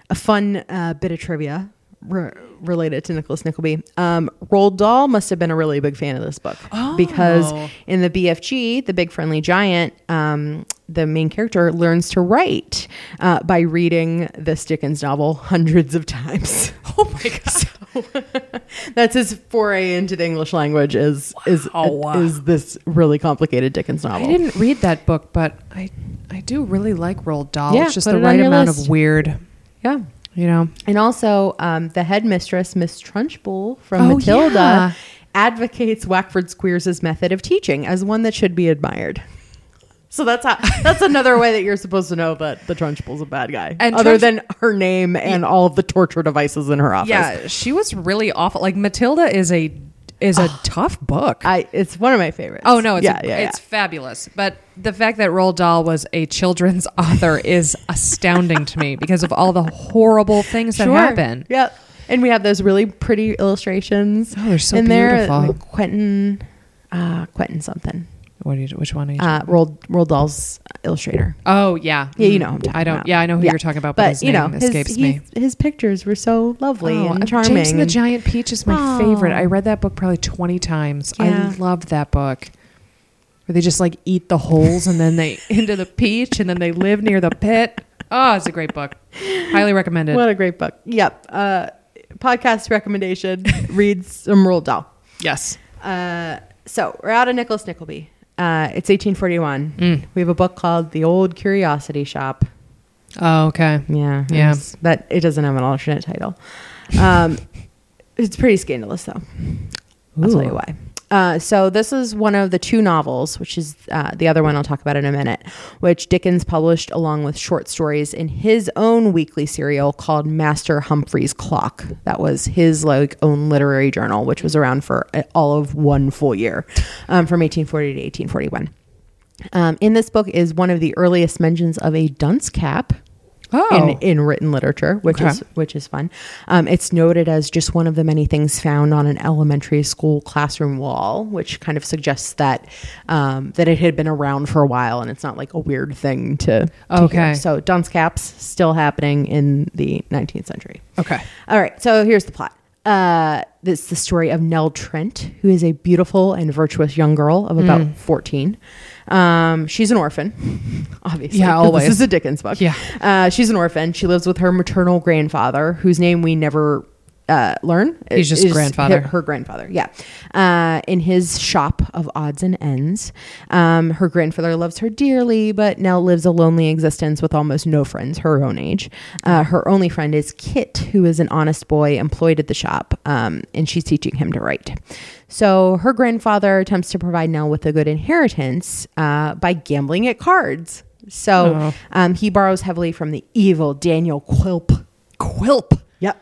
a fun uh, bit of trivia re- related to Nicholas Nickleby. Um, Roald Dahl must have been a really big fan of this book because Oh. in the BFG, the Big Friendly Giant, um, the main character learns to write uh, by reading this Dickens novel hundreds of times. Oh my god. That's his foray into the English language. Is is Wow. is this really complicated Dickens novel? I didn't read that book, but I I do really like Roald Dahl. Yeah, it's just the right amount list. of weird. Yeah. You know. And also, um, the headmistress, Miss Trunchbull from Oh, Matilda, yeah. advocates Wackford Squeers' method of teaching as one that should be admired. So that's how, that's another way that you're supposed to know that the Trunchbull's a bad guy, And other Trunch- than her name and all of the torture devices in her office. Yeah, she was really awful. Like Matilda is a is a tough book. I it's one of my favorites. Oh no, it's yeah, a- yeah, yeah. it's fabulous. But the fact that Roald Dahl was a children's author is astounding to me because of all the horrible things that Sure. happen. Yep. And we have those really pretty illustrations. Oh, they're so in there, beautiful. like Quentin, uh, Quentin something. What do you, which one are you? Uh, Roald Roald Dahl's illustrator. oh yeah, Yeah, you know who I'm talking I don't. about. Yeah, I know who Yeah. you're talking about, but, his you know, name his, escapes me. His pictures were so lovely Oh, and charming. James and the Giant Peach is my Aw. favorite. I read that book probably 20 times. Yeah. I love that book. Where they just like eat the holes and then they into the peach and then they live near the pit. Oh, it's a great book. Highly recommended. What a great book. Yep. Uh, podcast recommendation. read some Roald Dahl. yes. Uh, so we're out of Nicholas Nickleby. Uh, it's 1841. Mm. We have a book called The Old Curiosity Shop. Oh, okay. Yeah. Yeah. But it doesn't have an alternate title. Um, it's pretty scandalous, though. I'll tell you why. Uh, so this is one of the two novels, which is uh, the other one I'll talk about in a minute, which Dickens published along with short stories in his own weekly serial called Master Humphrey's Clock. That was his like own literary journal, which was around for uh, all of one full year, um, from 1840 to 1841. Um, in this book is one of the earliest mentions of a dunce cap Oh. in, in written literature, which Okay. is which is fun. Um, it's noted as just one of the many things found on an elementary school classroom wall, which kind of suggests that um, that it had been around for a while and it's not like a weird thing to. to Okay. hear. So dunce caps still happening in the 19th century. okay. All right, so here's the plot. Uh, this is the story of Nell Trent, who is a beautiful and virtuous young girl of about Mm. 14. Um, she's an orphan, obviously. Yeah, always. This is a Dickens book. Yeah. Uh, she's an orphan. She lives with her maternal grandfather, whose name we never uh, learn. He's just grandfather. Her, her grandfather, yeah. Uh, in his shop of odds and ends. Um, her grandfather loves her dearly, but now lives a lonely existence with almost no friends her own age. Uh, her only friend is Kit, who is an honest boy employed at the shop, um, and she's teaching him to write. So her grandfather attempts to provide Nell with a good inheritance uh, by gambling at cards. So Oh. um, he borrows heavily from the evil Daniel Quilp. Quilp. Yep.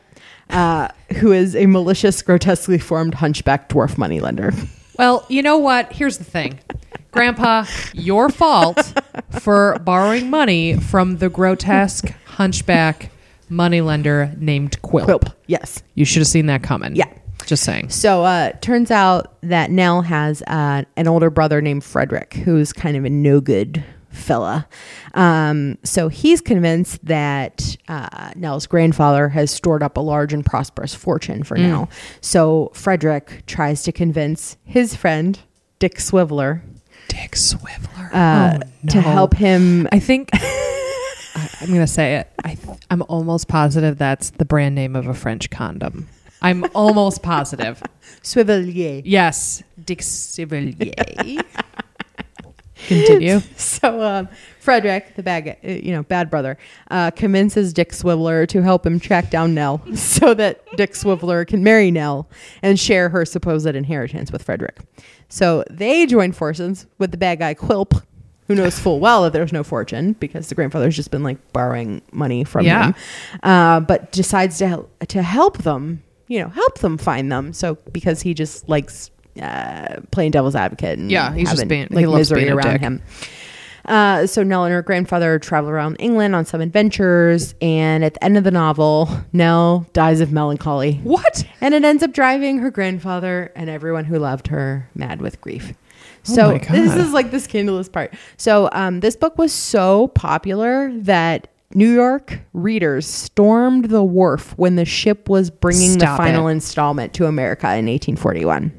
Uh, who is a malicious, grotesquely formed hunchback dwarf moneylender. Well, you know what? Here's the thing. Grandpa, your fault for borrowing money from the grotesque hunchback moneylender named Quilp. Quilp. Yes. You should have seen that coming. Yeah. Just saying. So uh turns out that Nell has uh, an older brother named Frederick, who's kind of a no good fella. Um, so he's convinced that uh, Nell's grandfather has stored up a large and prosperous fortune for Nell. So Frederick tries to convince his friend Dick Swiveller Dick Swiveller. uh, Oh, to help him. I think I, I'm going to say it. I, I'm almost positive that's the brand name of a French condom. I'm almost positive. Swivelier. Yes, Dick Sivelier. Continue. So um, Frederick, the bad, uh, you know, bad brother, uh, convinces Dick Swiveller to help him track down Nell, so that Dick Swiveller can marry Nell and share her supposed inheritance with Frederick. So they join forces with the bad guy Quilp, who knows full well that there's no fortune because the grandfather's just been like borrowing money from Yeah. him, uh, but decides to help, to help them, you know, help them find them. So because he just likes uh, playing devil's advocate and Yeah, he's just being- he like loves misery around him. Uh, so Nell and her grandfather travel around England on some adventures, and at the end of the novel, Nell dies of melancholy, What? and it ends up driving her grandfather and everyone who loved her mad with grief. So Oh this is like the scandalous part. So um, this book was so popular that New York readers stormed the wharf when the ship was bringing Stop the final it. installment to America in 1841.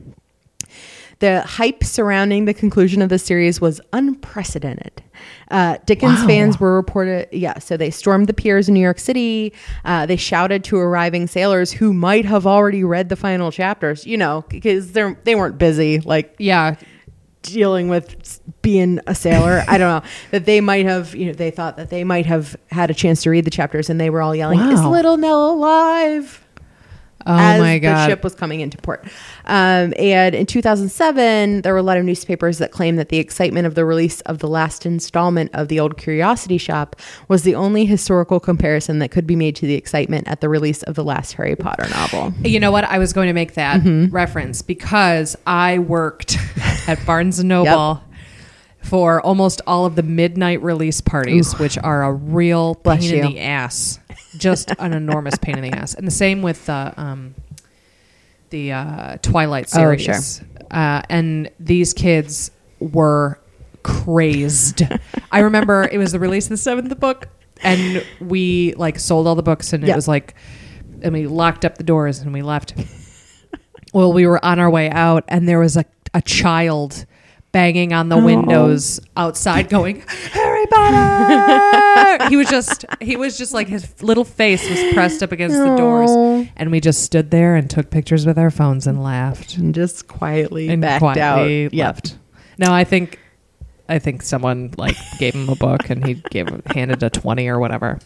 The hype surrounding the conclusion of the series was unprecedented. Uh, Dickens Wow. fans were reported, yeah, so they stormed the piers in New York City. Uh, they shouted to arriving sailors who might have already read the final chapters, you know, because they're they weren't busy like Yeah. Dealing with being a sailor. I don't know that they might have, you know, they thought that they might have had a chance to read the chapters, and they were all yelling, "Is little Nell alive?" Oh as my the ship was coming into port. Um, and in 2007, there were a lot of newspapers that claimed that the excitement of the release of the last installment of the Old Curiosity Shop was the only historical comparison that could be made to the excitement at the release of the last Harry Potter novel. You know what? I was going to make that Mm-hmm. reference because I worked at Barnes and Noble for almost all of the midnight release parties, which are a real Bless pain in the ass. Just an enormous pain in the ass. And the same with the um, the uh, Twilight Oh, series. sure. Uh, and these kids were crazed. I remember it was the release of the seventh book, and we like sold all the books, and Yeah. it was like, and we locked up the doors and we left. well, we were on our way out, and there was a, a child banging on the oh. windows outside, going, "Harry Potter!" he was just, he was just like his little face was pressed up against the doors, and we just stood there and took pictures with our phones and laughed And just quietly and backed quietly out. Yep. left. No, I think I think someone like gave him a book and he gave handed a twenty or whatever.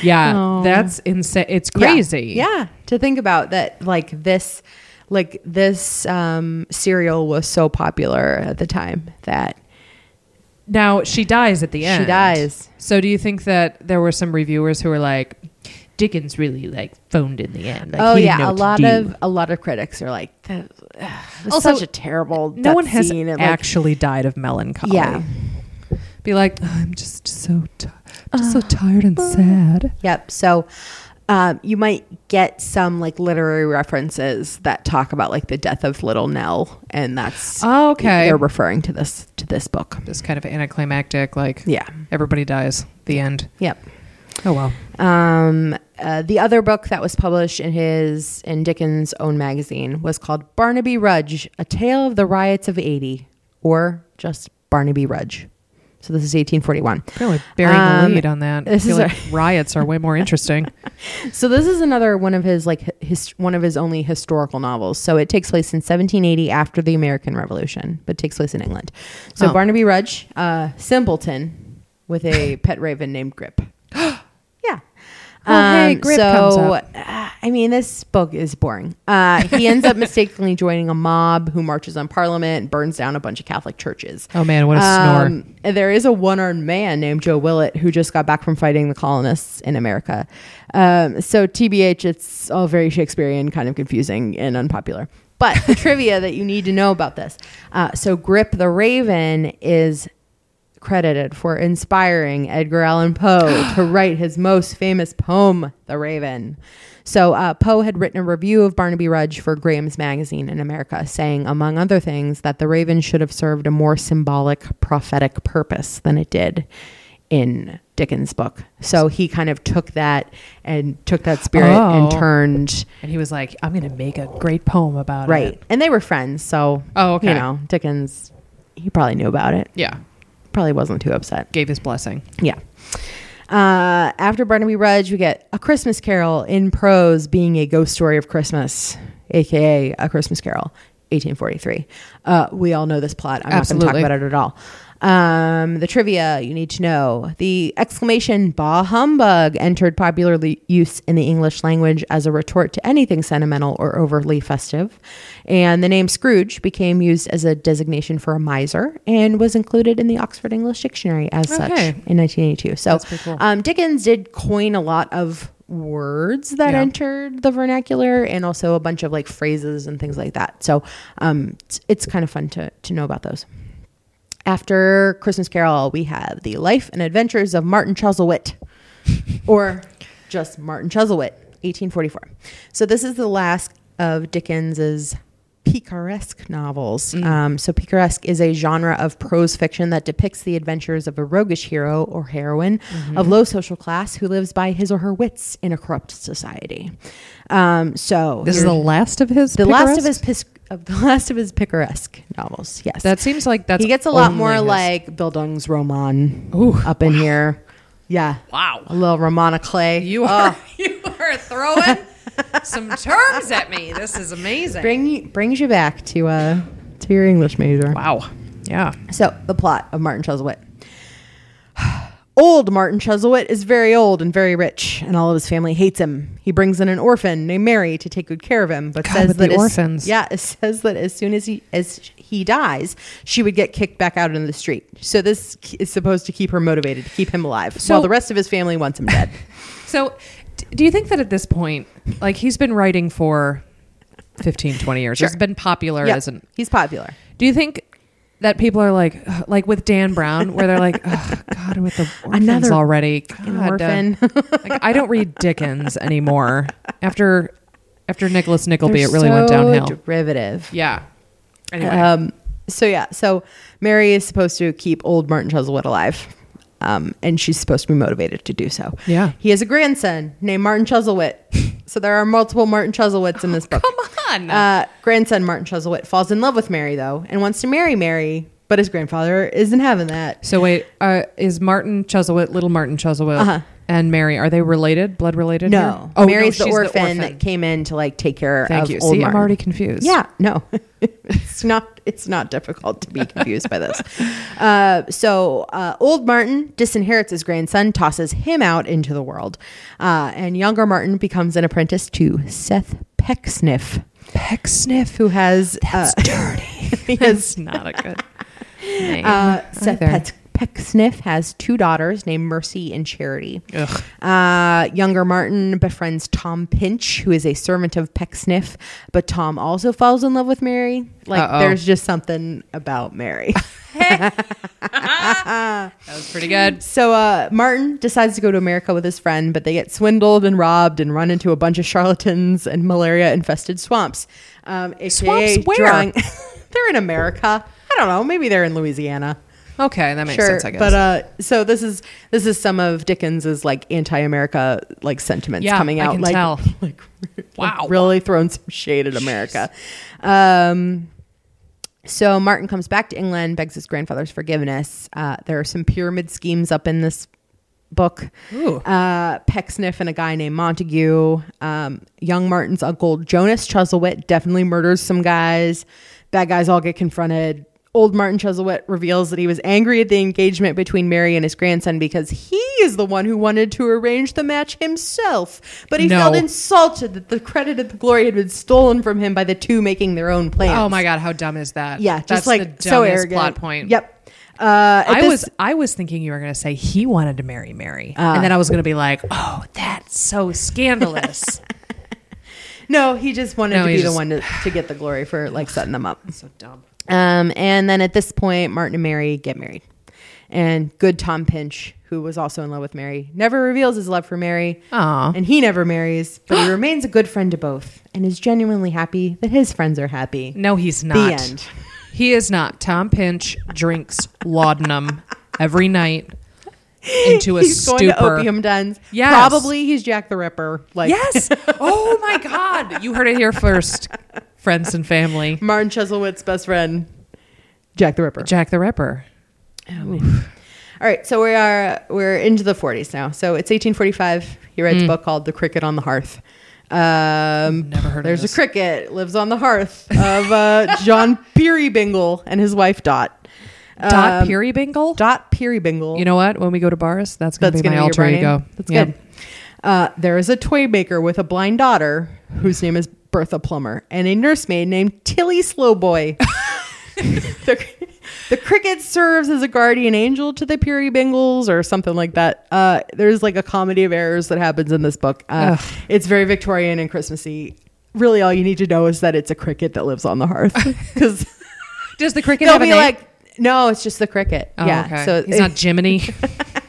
Yeah, Oh. that's insane. It's Yeah. crazy. Yeah. To think about that, like this, like this um, serial was so popular at the time that Now she dies at the end. she dies. So do you think that there were some reviewers who were like, Dickens really like phoned in the end? Like, oh he didn't know yeah, a lot of a lot of critics are like, that, Also, such a terrible. no one has scene," and, like, actually died of melancholy. Yeah. Be like, "Oh, I'm just so ti- just so tired and sad. Yep. So um, you might get some like literary references that talk about like the death of Little Nell, and that's Oh, okay. they're referring to this to this book. This kind of anticlimactic, like Yeah. everybody dies. The end. Yep. Oh well. Um, uh, the other book that was published in his in Dickens' own magazine was called Barnaby Rudge: A Tale of the Riots of '80, or just Barnaby Rudge. So this is 1841. Really bearing Um, the lead on that. I this feel is like riots are way more interesting. So this is another one of his like his one of his only historical novels. So it takes place in 1780 after the American Revolution, but takes place in England. So Oh. Barnaby Rudge, uh, simpleton with a pet raven named Grip. yeah. Um, Oh, hey, Grip so, comes up. uh, I mean, this book is boring. Uh, he ends up mistakenly joining a mob who marches on Parliament and burns down a bunch of Catholic churches. Oh man, what a snore. Um, there is a one-armed man named Joe Willett who just got back from fighting the colonists in America. Um, so TBH, it's all very Shakespearean, kind of confusing and unpopular. But the trivia that you need to know about this: uh, so Grip the Raven is credited for inspiring Edgar Allan Poe to write his most famous poem, The Raven. So uh, Poe had written a review of Barnaby Rudge for Graham's magazine in America, saying, among other things, that The Raven should have served a more symbolic, prophetic purpose than it did in Dickens' book. So he kind of took that and took that spirit and Oh. turned and he was like, I'm going to make a great poem about right. it. Right. And they were friends, so Oh, okay. you know Dickens. He probably knew about it. Yeah. Probably wasn't too upset. Gave his blessing. Yeah. Uh, after Barnaby Rudge, we get A Christmas Carol in prose being a ghost story of Christmas, aka A Christmas Carol, 1843. Uh, we all know this plot. I'm not going to talk about it at all. Um, the trivia you need to know the exclamation bah humbug entered popular use in the English language as a retort to anything sentimental or overly festive. And the name Scrooge became used as a designation for a miser and was included in the Oxford English Dictionary as such in 1982. So cool. um, Dickens did coin a lot of words that Yeah. entered the vernacular and also a bunch of like phrases and things like that. So um, it's, it's kind of fun to, to know about those. After Christmas Carol, we have the life and adventures of Martin Chuzzlewit, or just Martin Chuzzlewit, 1844. So this is the last of Dickens's picaresque novels. Um, so picaresque is a genre of prose fiction that depicts the adventures of a roguish hero or heroine of low social class who lives by his or her wits in a corrupt society. Um, so This is the last of his. the last of his pis- of the last of his picaresque novels. Yes, That seems like that's. he gets a lot more his- like Bildungsroman Ooh, up in here. Yeah, Wow. a little roman à clef. You are you are throwing some terms at me. This is amazing. bring brings you back to uh to your English major. Wow. Yeah. So the plot of Martin Chuzzlewit. Old Martin Chuzzlewit is very old and very rich, and all of his family hates him. He brings in an orphan named Mary to take good care of him, but God, says with that the as- orphans. yeah, it says that as soon as he as he dies, she would get kicked back out into the street. So this is supposed to keep her motivated to keep him alive, So- while the rest of his family wants him dead. So, d- do you think that at this point, like he's been writing for 15, 20 years, Sure. it's been popular yeah, as an. he's popular. Do you think that people are like, ugh, like with Dan Brown, where they're like, "Ugh, God, with the orphans Another already, God, uh, orphan. like I don't read Dickens anymore. After after Nicholas Nickleby, it really went downhill. Derivative. yeah. Anyway, Um, so yeah, so Mary is supposed to keep old Martin Chuzzlewit alive, um, and she's supposed to be motivated to do so. Yeah. he has a grandson named Martin Chuzzlewit. so there are multiple Martin Chuzzlewits in this book. come on. Uh, grandson Martin Chuzzlewit falls in love with Mary though, and wants to marry Mary, but his grandfather isn't having that. so wait, uh, is Martin Chuzzlewit, little Martin Chuzzlewit, Uh-huh. And Mary are they related, blood related? No, here? Oh, Mary's no, the, she's orphan that came in to like take care Thank of you. old See, Martin. I'm already confused. Yeah, no, it's not. It's not difficult to be confused by this. Uh, so, uh, old Martin disinherits his grandson, tosses him out into the world, uh, and younger Martin becomes an apprentice to Seth Pecksniff, Pecksniff. who has That's uh, dirty. That's not a good name. uh, Seth. Pet- Pecksniff has two daughters named Mercy and Charity. Uh, younger Martin befriends Tom Pinch, who is a servant of Pecksniff, but Tom also falls in love with Mary. Like, Uh-oh. there's just something about Mary. That was pretty good. so, uh, Martin decides to go to America with his friend, but they get swindled and robbed and run into a bunch of charlatans and malaria infested swamps. Um, Swamps where? drawing- they're in America. I don't know. Maybe they're in Louisiana. Okay, that makes sure, sense. I guess. but uh, so this is this is some of Dickens's like anti-America like sentiments Yeah, coming I out. can like, tell. like Wow. really throwing some shade at America. Um, so Martin comes back to England, begs his grandfather's forgiveness. Uh, there are some pyramid schemes up in this book. Uh, Pecksniff and a guy named Montague. Um, young Martin's uncle Jonas Chuzzlewit definitely murders some guys. Bad guys all get confronted. Old Martin Chuzzlewit reveals that he was angry at the engagement between Mary and his grandson because he is the one who wanted to arrange the match himself. But he No. felt insulted that the credit of the glory had been stolen from him by the two making their own plans. oh my god, how dumb is that? Yeah, just That's like the so arrogant. plot point. Yep. Uh, I this- was I was thinking you were going to say he wanted to marry Mary, Ah. and then I was going to be like, "Oh, that's so scandalous." no, he just wanted No, to be the one to, to get the glory for like setting them up. so dumb. Um, and then at this point, Martin and Mary get married. And good Tom Pinch, who was also in love with Mary, never reveals his love for Mary. Aw. And he never marries, but he remains a good friend to both and is genuinely happy that his friends are happy. No, he's not. The end. He is not. Tom Pinch drinks laudanum every night into a he's stupor. going to opium dens. Yes. Probably he's Jack the Ripper. Like Yes. Oh my God. You heard it here first, friends and family. Martin Chuzzlewit's best friend, Jack the Ripper. Jack the Ripper. All right, so we are we're into the 40s now. So it's 1845. He writes a book called The Cricket on the Hearth. Um, Never heard of There's this. a cricket lives on the hearth of uh, John Peerybingle and his wife Dot. Dot Um, Peerybingle. Dot Peerybingle. You know what? When we go to bars, that's going to That's be my your alter ego. name? That's Yeah. good. Uh, there is a toy maker with a blind daughter whose name is Bertha Plummer and a nursemaid named Tilly Slowboy. the, the cricket serves as a guardian angel to the Peerybingles or something like that. Uh, there's like a comedy of errors that happens in this book. Uh, it's very Victorian and Christmassy. Really, all you need to know is that it's a cricket that lives on the hearth because Does the cricket they'll have a be name? like, no, it's just the cricket. Oh, yeah, okay. so he's not Jiminy.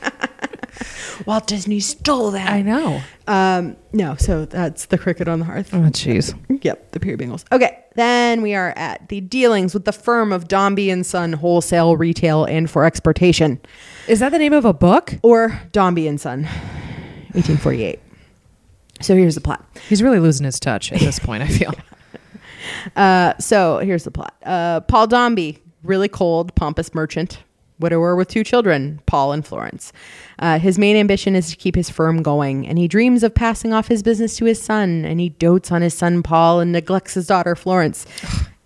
Walt Disney stole that. I know. Um, no, so that's the cricket on the hearth. Oh, jeez. Yep, the Peerybingles. Okay, then we are at the dealings with the firm of Dombey and Son Wholesale, Retail, and for Exportation, Is that the name of a book? or Dombey and Son, 1848. So here's the plot. He's really losing his touch at this point. I feel. Uh, so here's the plot. Uh, Paul Dombey, really cold, pompous merchant, widower with two children, Paul and Florence. Uh, his main ambition is to keep his firm going, and he dreams of passing off his business to his son, and he dotes on his son Paul and neglects his daughter Florence.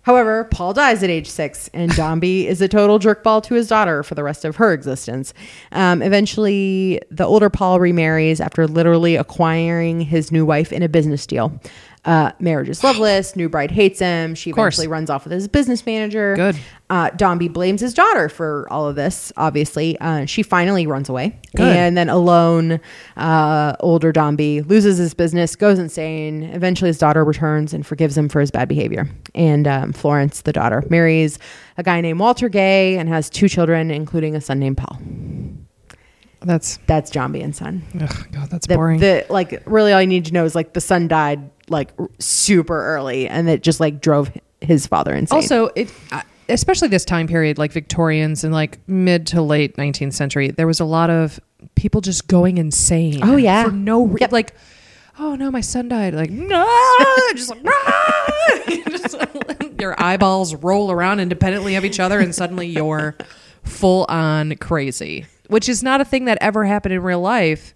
However, Paul dies at age six, and Dombey is a total jerkball to his daughter for the rest of her existence. Um, eventually, the older Paul remarries after literally acquiring his new wife in a business deal. Uh, marriage is loveless. New bride hates him. She course. eventually runs off with his business manager. Good. Uh, Dombey blames his daughter for all of this. Obviously, uh, she finally runs away, Good. and then alone, uh, older Dombey loses his business, goes insane. Eventually, his daughter returns and forgives him for his bad behavior. And um, Florence, the daughter, marries a guy named Walter Gay and has two children, including a son named Paul. That's That's Dombey and son. ugh, God. That's The, boring. the like really all you need to know is like the son died like r- super early, and it just like drove his father insane. also, it uh, especially this time period, like Victorians and like mid to late 19th century, there was a lot of people just going insane. Oh, yeah. for no re- Yep. like. Oh no, my son died. Like no, just like just, your eyeballs roll around independently of each other, and suddenly you're full on crazy, which is not a thing that ever happened in real life.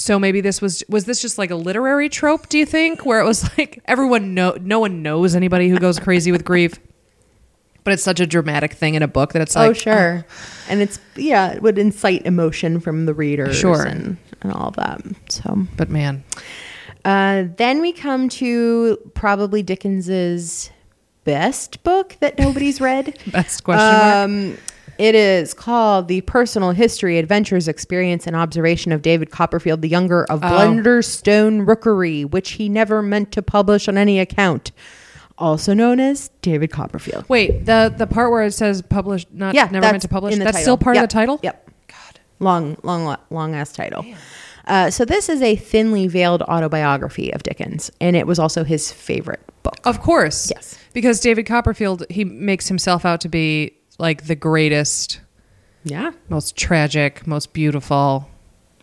So maybe this was was this just like a literary trope? Do you think where it was like everyone know no one knows anybody who goes crazy with grief, but it's such a dramatic thing in a book that it's like oh sure, and it's yeah, it would incite emotion from the readers, Sure. and, and all of that. So But man, uh, then we come to probably Dickens's best book that nobody's read. best question mark. It is called The Personal History, Adventures, Experience, and Observation of David Copperfield the Younger of Oh. Blunderstone Rookery, which he never meant to publish on any account. Also known as David Copperfield. Wait, the the part where it says published, not Yeah, never meant to publish. That's title. still part Yep, of the title. Yep. God. Long, long, long ass title. Uh, so this is a thinly veiled autobiography of Dickens, and it was also his favorite book. Of course. Yes. Because David Copperfield, he makes himself out to be like the greatest Yeah, most tragic, most beautiful.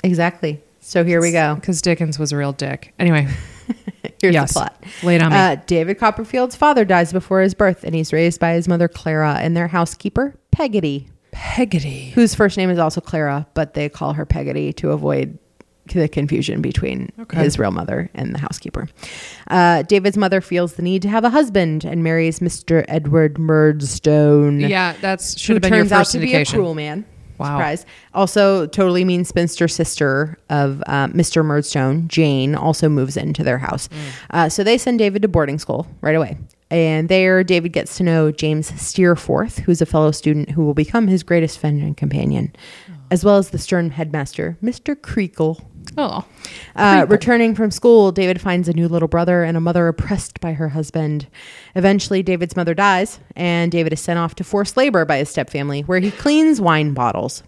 exactly. So here we go. Because Dickens was a real dick. Anyway, Here's yes, the plot. lay on me. Uh, David Copperfield's father dies before his birth, and he's raised by his mother Clara and their housekeeper Peggotty, Peggotty. whose first name is also Clara, but they call her Peggotty to avoid the confusion between Okay. his real mother and the housekeeper. Uh, David's mother feels the need to have a husband and marries Mr. Edward Murdstone. Yeah, that's should have been your turns out first to be a cruel man. Wow. Surprise. Also, totally mean spinster sister of uh, Mr. Murdstone, Jane, also moves into their house. Uh, so they send David to boarding school right away. And there, David gets to know James Steerforth, who's a fellow student who will become his greatest friend and companion, as well as the stern headmaster, Mr. Creakle. Oh, Uh, returning from school, David finds a new little brother and a mother oppressed by her husband. Eventually, David's mother dies, and David is sent off to forced labor by his stepfamily, where he cleans wine bottles.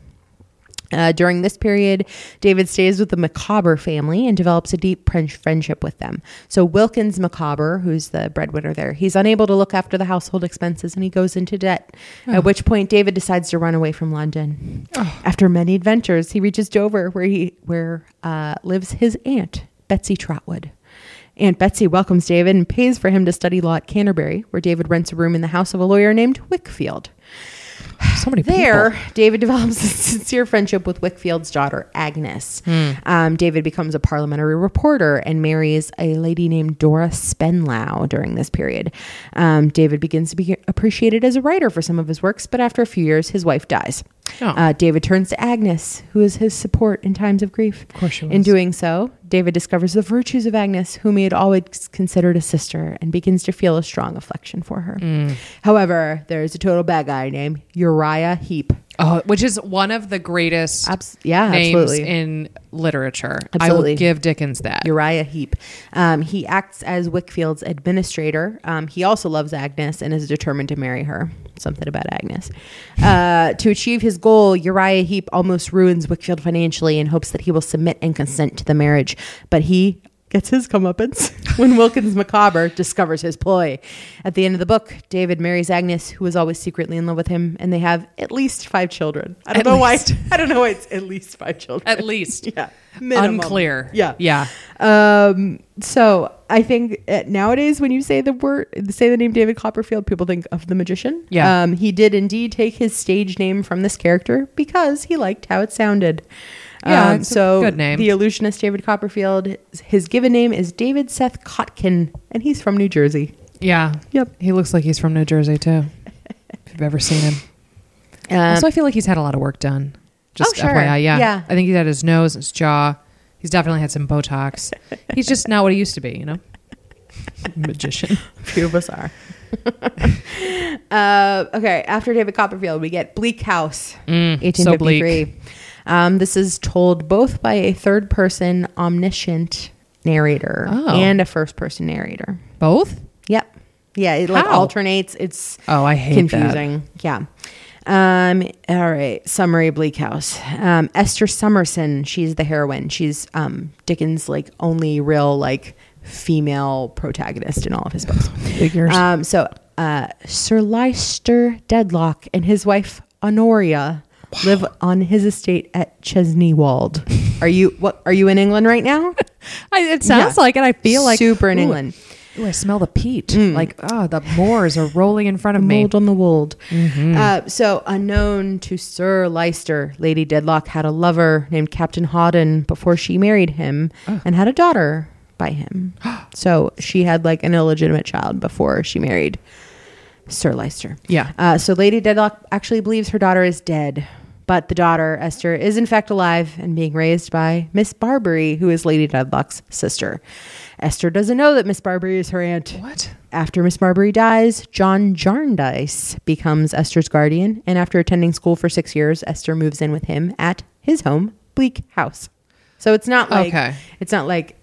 Uh, during this period, David stays with the Micawber family and develops a deep French friendship with them. So Wilkins Micawber, who's the breadwinner there, he's unable to look after the household expenses and he goes into debt. At which point, David decides to run away from London. After many adventures, he reaches Dover, where he where uh, lives his aunt Betsy Trotwood. Aunt Betsy welcomes David and pays for him to study law at Canterbury, where David rents a room in the house of a lawyer named Wickfield. so many There, people. David develops a sincere friendship with Wickfield's daughter, Agnes. Hmm. Um, David becomes a parliamentary reporter and marries a lady named Dora Spenlow during this period. Um, David begins to be appreciated as a writer for some of his works, but after a few years, his wife dies. Oh. Uh, David turns to Agnes, who is his support in times of grief. Of course she In doing so, David discovers the virtues of Agnes, whom he had always considered a sister, and begins to feel a strong affection for her. Mm. However, there is a total bad guy named Uriah Heep. Oh, which is one of the greatest Abs- yeah, names absolutely. in literature. Absolutely. I will give Dickens that. Uriah Heep. Um, he acts as Wickfield's administrator. Um, he also loves Agnes and is determined to marry her. Something about Agnes. Uh, to achieve his goal, Uriah Heep almost ruins Wickfield financially in hopes that he will submit and consent to the marriage. But he gets his comeuppance when Wilkins Micawber discovers his ploy. At the end of the book, David marries Agnes, who is always secretly in love with him, and they have at least five children. I don't At know least. why. I don't know why it's at least five children. At least. yeah. Minimum. Unclear. Yeah. Yeah. Um, so I think uh, nowadays when you say the word, say the name David Copperfield, people think of the magician. Yeah. Um, he did indeed take his stage name from this character because he liked how it sounded. Yeah, Um, so good name. the illusionist David Copperfield, his given name is David Seth Kotkin, and he's from New Jersey. Yeah. Yep. He looks like he's from New Jersey too. if you've ever seen him. Um, also, I feel like he's had a lot of work done. Just Oh, sure. FYI, yeah. Yeah. I think he's had his nose, his jaw. He's definitely had some Botox. he's just not what he used to be, you know? Magician. few of us are. uh, okay, after David Copperfield, we get Bleak House, Mm, so bleak. 1853. um, this is told both by a third person omniscient narrator Oh. and a first person narrator. Both? Yep. Yeah, it like How? alternates. It's Oh, I hate confusing. Yeah. Um, all right. Summary Bleak House. Um, Esther Summerson, she's the heroine. She's um, Dickens' like only real like female protagonist in all of his books. Figures. Um, so uh, Sir Leicester Dedlock and his wife Honoria live on his estate at Chesney Wold. Are you what? Are you in England right now? I, it sounds Yeah. like it. I feel like super in Ooh, England. Ooh, I smell the peat. Like, oh, the moors are rolling in front of me. Mold on the wold. Mm-hmm. Uh, so, unknown to Sir Leicester, Lady Dedlock had a lover named Captain Hawdon before she married him Oh. and had a daughter by him. so, she had like an illegitimate child before she married Sir Leicester. Yeah. Uh, so, Lady Dedlock actually believes her daughter is dead. But the daughter, Esther, is in fact alive and being raised by Miss Barbary, who is Lady Dedlock's sister. Esther doesn't know that Miss Barbary is her aunt. What? After Miss Barbary dies, John Jarndyce becomes Esther's guardian, and after attending school for six years, Esther moves in with him at his home, Bleak House. So it's not like Okay. it's not like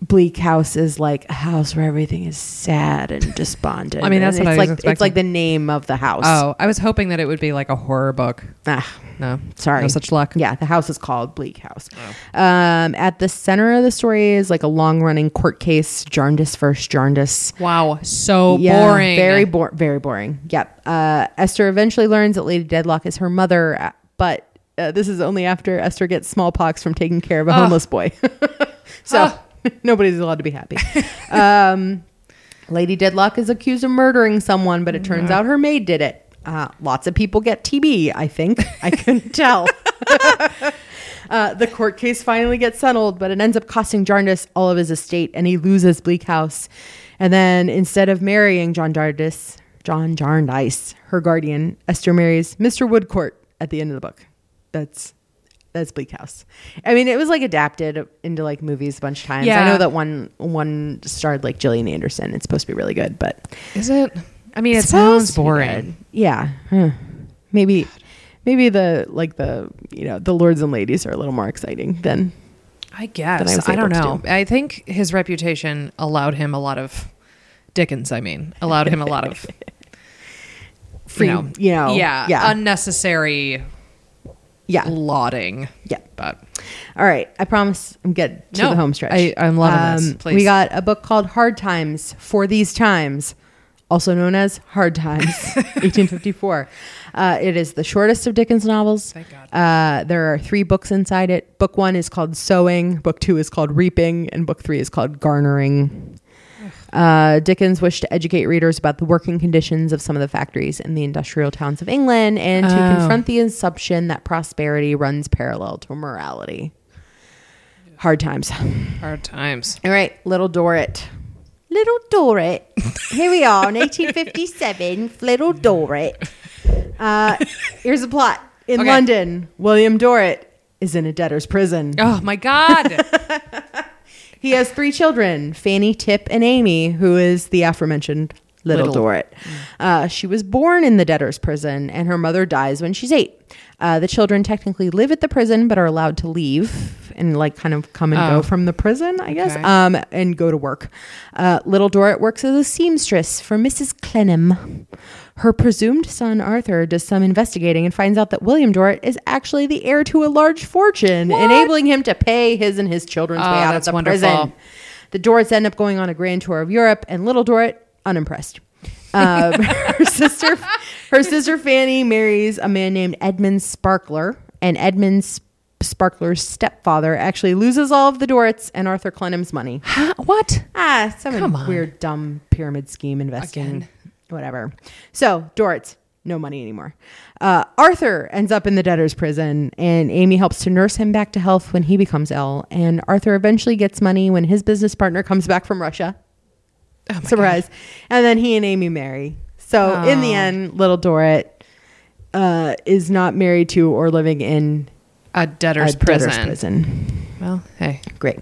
Bleak House is like a house where everything is sad and despondent. I mean, that's it's what I was like expecting. it's like the name of the house. Oh, I was hoping that it would be like a horror book. Ah, No. sorry. No such luck. Yeah, the house is called Bleak House. Oh. Um, at the center of the story is like a long running court case, Jarndyce versus Jarndyce. Wow. So Yeah, boring. Very bo- very boring. Yep. Uh, Esther eventually learns that Lady Dedlock is her mother, uh, but uh, this is only after Esther gets smallpox from taking care of a Oh. homeless boy. so Oh. nobody's allowed to be happy. um, Lady Dedlock is accused of murdering someone, but it turns out her maid did it. Uh, lots of people get TB, I think. I couldn't tell. Uh, the court case finally gets settled, but it ends up costing Jarndyce all of his estate, and he loses Bleak House. And then instead of marrying John Jarndyce, John Jarndyce, her guardian, Esther marries Mr. Woodcourt at the end of the book. That's that's Bleak House. I mean, it was like adapted into like movies a bunch of times. Yeah. I know that one one starred like Gillian Anderson. It's supposed to be really good, but Is it? I mean, it sounds boring. Yeah, Huh. maybe maybe the like the you know the lords and ladies are a little more exciting than I guess. I I don't know. I think his reputation allowed him a lot of Dickens, I mean, allowed him a lot of free, you know, you know, yeah, yeah, unnecessary yeah, lauding. yeah. But All right, I promise I'm getting to No, the home stretch. Um, I- I'm loving this. Please. We got a book called Hard Times for These Times, also known as Hard Times, 1854. Uh, it is the shortest of Dickens novels. Thank God. Uh, there are three books inside it. Book one is called Sowing, book two is called Reaping, and book three is called Garnering. Uh, Dickens wished to educate readers about the working conditions of some of the factories in the industrial towns of England and to Oh. confront the assumption that prosperity runs parallel to morality. Hard times. hard times. All right, Little Dorrit. Little Dorrit. Here we are in 1857. Little Dorrit. Uh, here's the plot. In Okay. London, William Dorrit is in a debtor's prison. Oh my God. He has three children Fanny, Tip, and Amy, who is the aforementioned Little, Little. Dorrit. Uh, she was born in the debtor's prison, and her mother dies when she's eight. Uh, the children technically live at the prison, but are allowed to leave and like kind of come and Oh. go from the prison, I guess, Okay. um, and go to work. Uh, Little Dorrit works as a seamstress for Mrs. Clennam. Her presumed son Arthur does some investigating and finds out that William Dorrit is actually the heir to a large fortune, What? enabling him to pay his and his children's Oh, way out of the wonderful. prison. The Dorrits end up going on a grand tour of Europe, and little Dorrit unimpressed. Um, her sister, her sister Fanny marries a man named Edmund Sparkler, and Edmund Sparkler's stepfather actually loses all of the Dorrits and Arthur Clennam's money. Huh? what? Ah, some weird, dumb pyramid scheme investing, Again. Whatever. So Dorrits, no money anymore. Uh, Arthur ends up in the debtor's prison, and Amy helps to nurse him back to health when he becomes ill. And Arthur eventually gets money when his business partner comes back from Russia. Oh Surprise! And then he and Amy marry. So in the Oh. end, little Dorrit uh, is not married to or living in A debtor's, a prison. debtor's prison. Well, hey. Great.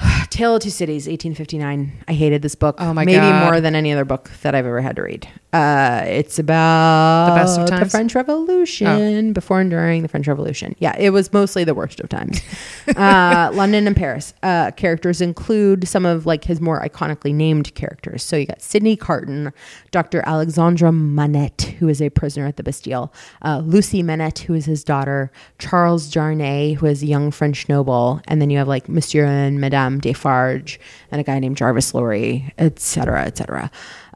Tale of Two Cities, 1859. I hated this book. Oh my Maybe God. more than any other book that I've ever had to read. Uh, it's about The best of the times? Oh. French Revolution, before and during the French Revolution. Yeah, it was mostly the worst of times. uh, London and Paris. Uh, characters include some of like his more iconically named characters. So you got Sidney Carton, Dr. Alexandra Manette, who is a prisoner at the Bastille, uh, Lucy Manette, who is his daughter, Charles Jarnay, who is a young French noble, and then you have like Monsieur and Madame Defarge, and a guy named Jarvis Lorry, etc., etc.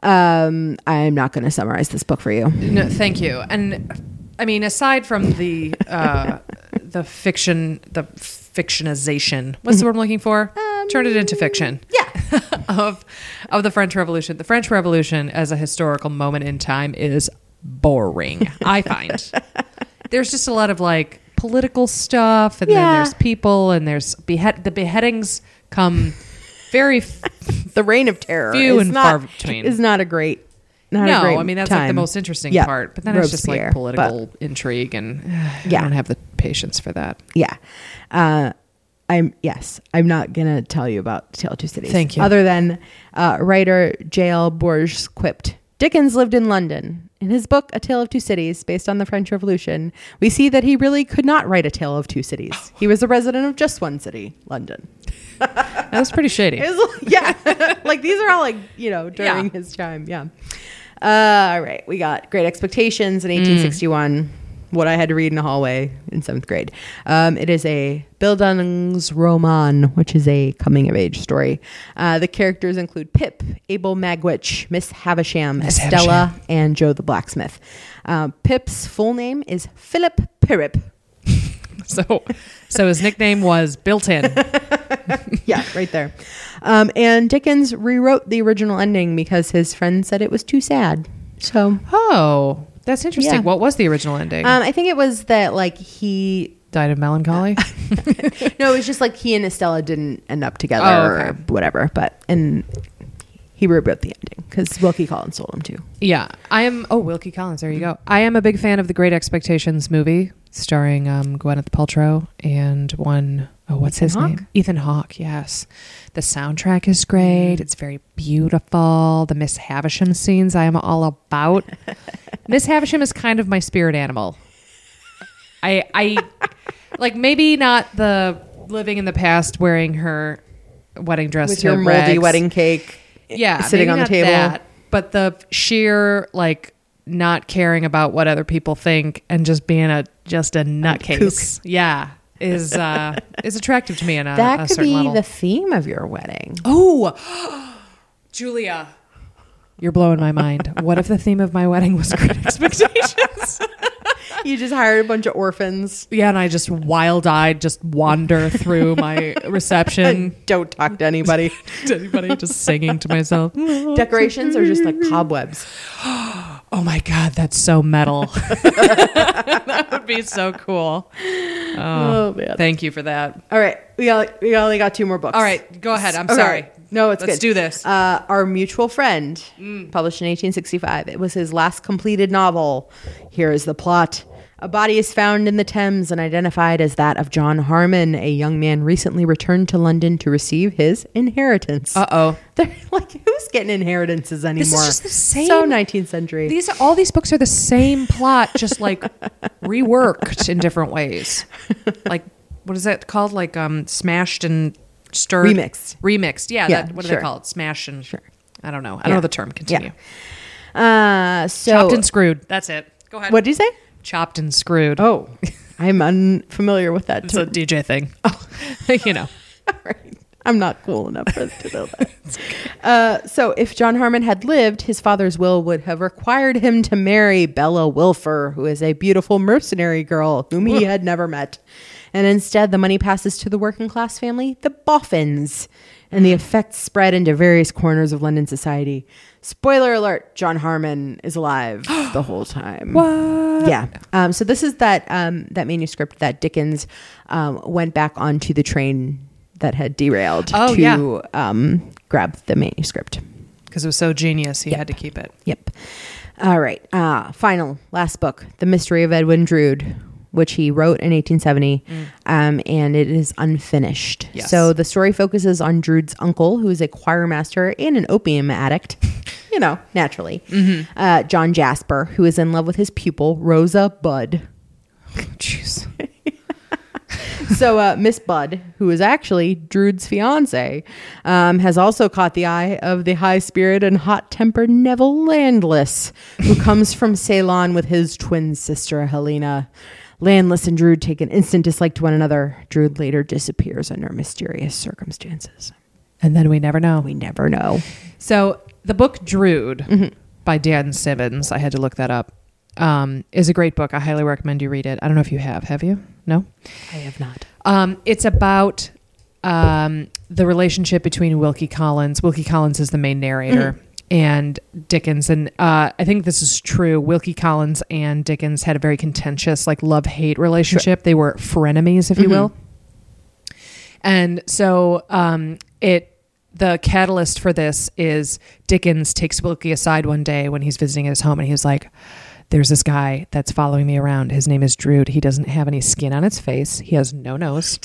Um, I'm not going to summarize this book for you. No, thank you. And I mean, aside from the uh, the fiction, the fictionization. What's the word I'm looking for? Turn it into fiction. Yeah. of of the French Revolution. The French Revolution as a historical moment in time is boring. I find there's just a lot of like political stuff, and Yeah. then there's people, and there's behead. The beheadings come very f- The Reign of Terror Few is and not, far between. Is not a great. Not a no. great I mean that's like the most interesting Yeah, part, but then it's just like political intrigue, and I Yeah. don't have the patience for that. Yeah. Uh, I'm yes. I'm not gonna tell you about Tale of Two Cities. Thank you. Other than uh, writer J.L. Borges quipped, Dickens lived in London. In his book A Tale of Two Cities, based on the French Revolution, we see that he really could not write a tale of two cities. He was a resident of just one city, London. That was pretty shady. Was- yeah, like these are all like you know during Yeah. his time. Yeah. Uh, all right, we got Great Expectations in 1861. What I had to read in a hallway in seventh grade. Um, it is a Bildungsroman, which is a coming of age story. Uh, the characters include Pip, Abel Magwitch, Miss Havisham, Miss Estella, and Joe the blacksmith. Uh, Pip's full name is Philip Pirrip. So, so his nickname was built in. yeah, right there. Um, and Dickens rewrote the original ending because his friend said it was too sad. So Oh, that's interesting. Yeah. What was the original ending? um, I think it was that like he Died of melancholy. no, it was just like he and Estella didn't end up together Oh, or whatever. But and he rewrote the ending because Wilkie Collins sold him too. Yeah, I am. Oh, Wilkie Collins. There you go. I am a big fan of the Great Expectations movie, starring um, Gwyneth Paltrow and one oh what's Ethan his Hawke? name? Ethan Hawke. Yes, the soundtrack is great. It's very beautiful. The Miss Havisham scenes I am all about. Miss Havisham is kind of my spirit animal. I I like maybe not the living in the past wearing her wedding dress With your moldy rags. wedding cake, yeah uh, sitting maybe on the table. that, but the sheer like not caring about what other people think and just being a just a nutcase yeah is uh is attractive to me in a, that a could certain be level the theme of your wedding. oh julia you're blowing my mind what if the theme of my wedding was great expectations you just hired a bunch of orphans. yeah and i just wild-eyed just wander through my reception And don't talk to anybody. to anybody just singing to myself Decorations are just like cobwebs. Oh my god, that's so metal. that would be so cool. Oh, Oh, man. thank you for that. All right, we only, we only got two more books. All right, go ahead. I'm Okay. sorry. No, it's Let's good. do this. Mm. Uh, Our Mutual Friend, published in 1865. It was his last completed novel. Here is the plot. A body is found in the Thames and identified as that of John Harmon, a young man recently returned to London to receive his inheritance. Uh oh. They're like, who's getting inheritances anymore? It's just the same- So 19th century. These all these books are the same plot, just like reworked in different ways. Like what is that called? Like um, smashed and stirred, Remixed. remixed. Yeah. Yeah, that, what do sure. they call it? Smash and Sure. I don't know. I don't Yeah. know the term. Continue. uh, so, Chopped and screwed. That's it. Go ahead. what did you say? Chopped and screwed. Oh, I'm unfamiliar with that it's a. DJ thing. Oh, you know. Right. I'm not cool enough for, to know that. uh, so, if John Harmon had lived, his father's will would have required him to marry Bella Wilfer, who is a beautiful mercenary girl whom he had never met. And instead, the money passes to the working class family, the Boffins, and the effects spread into various corners of London society. Spoiler alert: John Harmon is alive the whole time. What? Yeah. Um, so this is that um, that manuscript that Dickens um, went back onto the train that had derailed Oh, to yeah. um, grab the manuscript. Because it was so genius, he Yep. had to keep it. Yep. All right. Uh, final last book, The Mystery of Edwin Drood, which he wrote in 1870, um, and it is unfinished. Yes. So the story focuses on Drood's uncle, who is a choir master and an opium addict. You know, naturally. Uh, John Jasper, who is in love with his pupil, Rosa Budd. Jeez. so uh, Miss Budd, who is actually Drood's fiance, um, has also caught the eye of the high spirit and hot tempered Neville Landless, who comes from Ceylon with his twin sister Helena. Landless and Drood take an instant dislike to one another. Drood later disappears under mysterious circumstances. And then we never know. We never know. So the book Drood Mm-hmm. by Dan Simmons, I had to look that up, um, is a great book. I highly recommend you read it. I don't know if you have. Have you? No? I have not. Um, it's about um, the relationship between Wilkie Collins. Wilkie Collins is the main narrator. Mm-hmm. And Dickens, and uh, I think this is true. Wilkie Collins and Dickens had a very contentious, like love hate relationship. They were frenemies, if you Mm-hmm. will. And so um, it the catalyst for this is Dickens takes Wilkie aside one day when he's visiting his home and he was like, There's this guy that's following me around. His name is Drood. He doesn't have any skin on his face. He has no nose.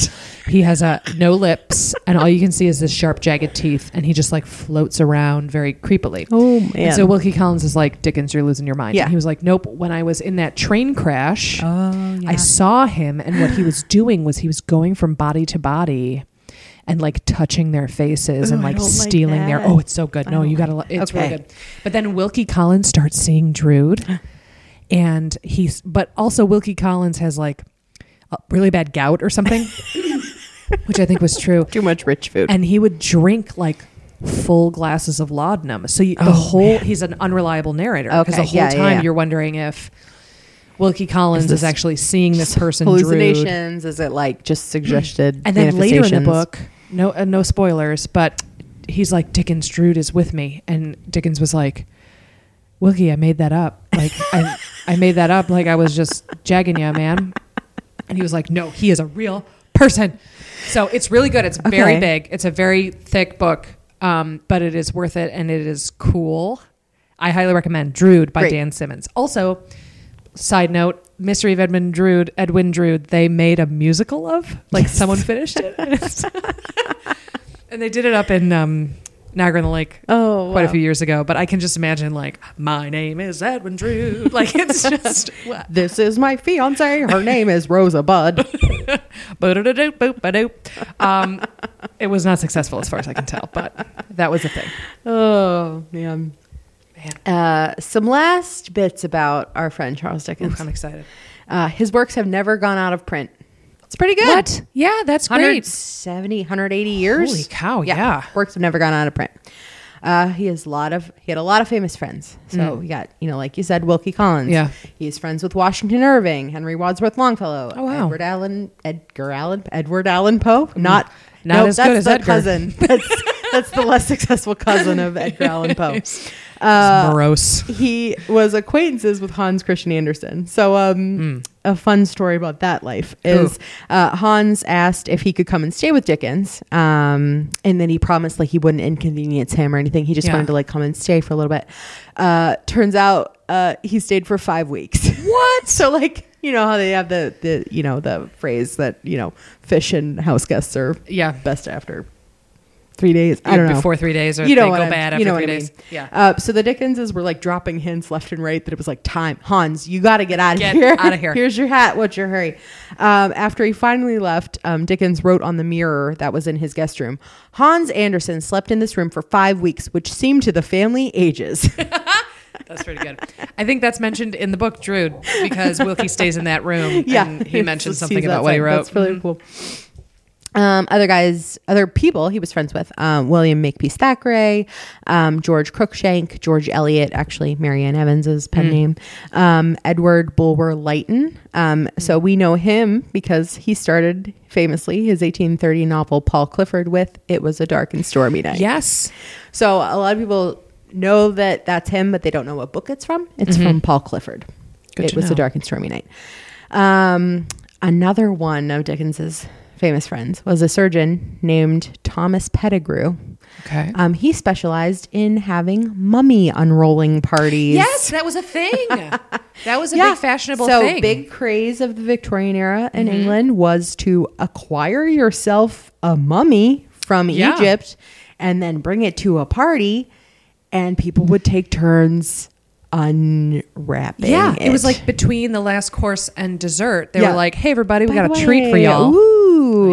He has a no lips, and all you can see is his sharp, jagged teeth. And he just like floats around very creepily. Oh, man. And so Wilkie Collins is like, Dickens, you're losing your mind. Yeah. And he was like, Nope. When I was in that train crash, oh, I saw him, and what he was doing was he was going from body to body. And like touching their faces and Ooh, like don't like stealing their. Oh, it's so good. No, you gotta. It's really good. But then Wilkie Collins starts seeing Drood, and he's but also Wilkie Collins has like a really bad gout or something, which I think was true. Too much rich food. And he would drink like full glasses of laudanum. So you, the Oh, whole he's an unreliable narrator because Okay, the whole yeah, yeah, time yeah. you're wondering if Wilkie Collins Is is, actually seeing this person Drood. hallucinations? Is it like just suggested? And then later in the book, no uh, no spoilers, but he's like Dickens Drood is with me, and Dickens was like, Wilkie, I made that up. Like I I made that up. Like I was just jagging you, man. And he was like, No, he is a real person. So it's really good. It's very Okay. big. It's a very thick book, um, but it is worth it, and it is cool. I highly recommend Drood by Great. Dan Simmons. Also, side note, Mystery of Edmund Drood, Edwin Drood, they made a musical of. Like someone finished it. And, and they did it up in um, Niagara on the Lake Oh, quite a few years ago. But I can just imagine like, my name is Edwin Drood. Like it's just what? This is my fiance. Her name is Rosa Budd. Um, it was not successful as far as I can tell, but that was the thing. oh man. Man, Uh, some last bits about our friend Charles Dickens. Oof, I'm excited. Uh, his works have never gone out of print. It's pretty good. What? Yeah, that's great. 170, 180 years. Holy cow, yeah. Works have never gone out of print. Uh, he has a lot of he had a lot of famous friends. So we got you know like you said Wilkie Collins. Mm. Yeah. he's friends with Washington Irving, Henry Wadsworth Longfellow, Oh, wow. Edward Allen, Edgar Allan, Edward Allan Poe. Not Mm. Not nope, as that's good as the Edgar. cousin. That's that's the less successful cousin of Edgar Allan Poe. Uh, morose. he was acquaintances with Hans Christian Andersen. So, um, a fun story about that life is uh, Hans asked if he could come and stay with Dickens, um, and then he promised like he wouldn't inconvenience him or anything. He just Yeah. wanted to like come and stay for a little bit. Uh, turns out uh, he stayed for five weeks. what? so, like you know how they have the the you know the phrase that you know fish and house guests are Yeah. best after three days. I don't know Before three days, or you know they go I'm- bad after you know three what I days. mean. Yeah. Uh, so the Dickenses were like dropping hints left and right that it was like time, Hans, you got to get out of Get here. outta here. Here's your hat. What's your hurry? Um, after he finally left, um, Dickens wrote on the mirror that was in his guest room. Hans Andersen slept in this room for five weeks, which seemed to the family ages. That's pretty good. I think that's mentioned in the book, Drood, because Wilkie stays in that room. yeah, And he mentions something about what he wrote. That's really cool. Um, other guys, other people he was friends with, um, William Makepeace Thackeray, um, George Cruikshank, George Eliot, actually Mary Ann Evans's pen Mm. name, um, Edward Bulwer Lytton. Um, so we know him because he started famously his 1830 novel Paul Clifford with "It Was a Dark and Stormy Night." Yes. So a lot of people know that that's him, but they don't know what book it's from. It's from Paul Clifford. Mm-hmm. Good it was know. a dark and stormy night. Um, another one of Dickens's famous friends was a surgeon named Thomas Pettigrew. Okay. Um, he specialized in having mummy unrolling parties. yes, that was a thing. that was a Yeah. big fashionable so thing. Mm-hmm. big craze of the Victorian era in England was to acquire yourself a mummy from Yeah. Egypt and then bring it to a party, and people would take turns unwrapping. Yeah, it was like between the last course and dessert. They Yeah. were like, "Hey, everybody, we By got the a treat for y'all." Ooh,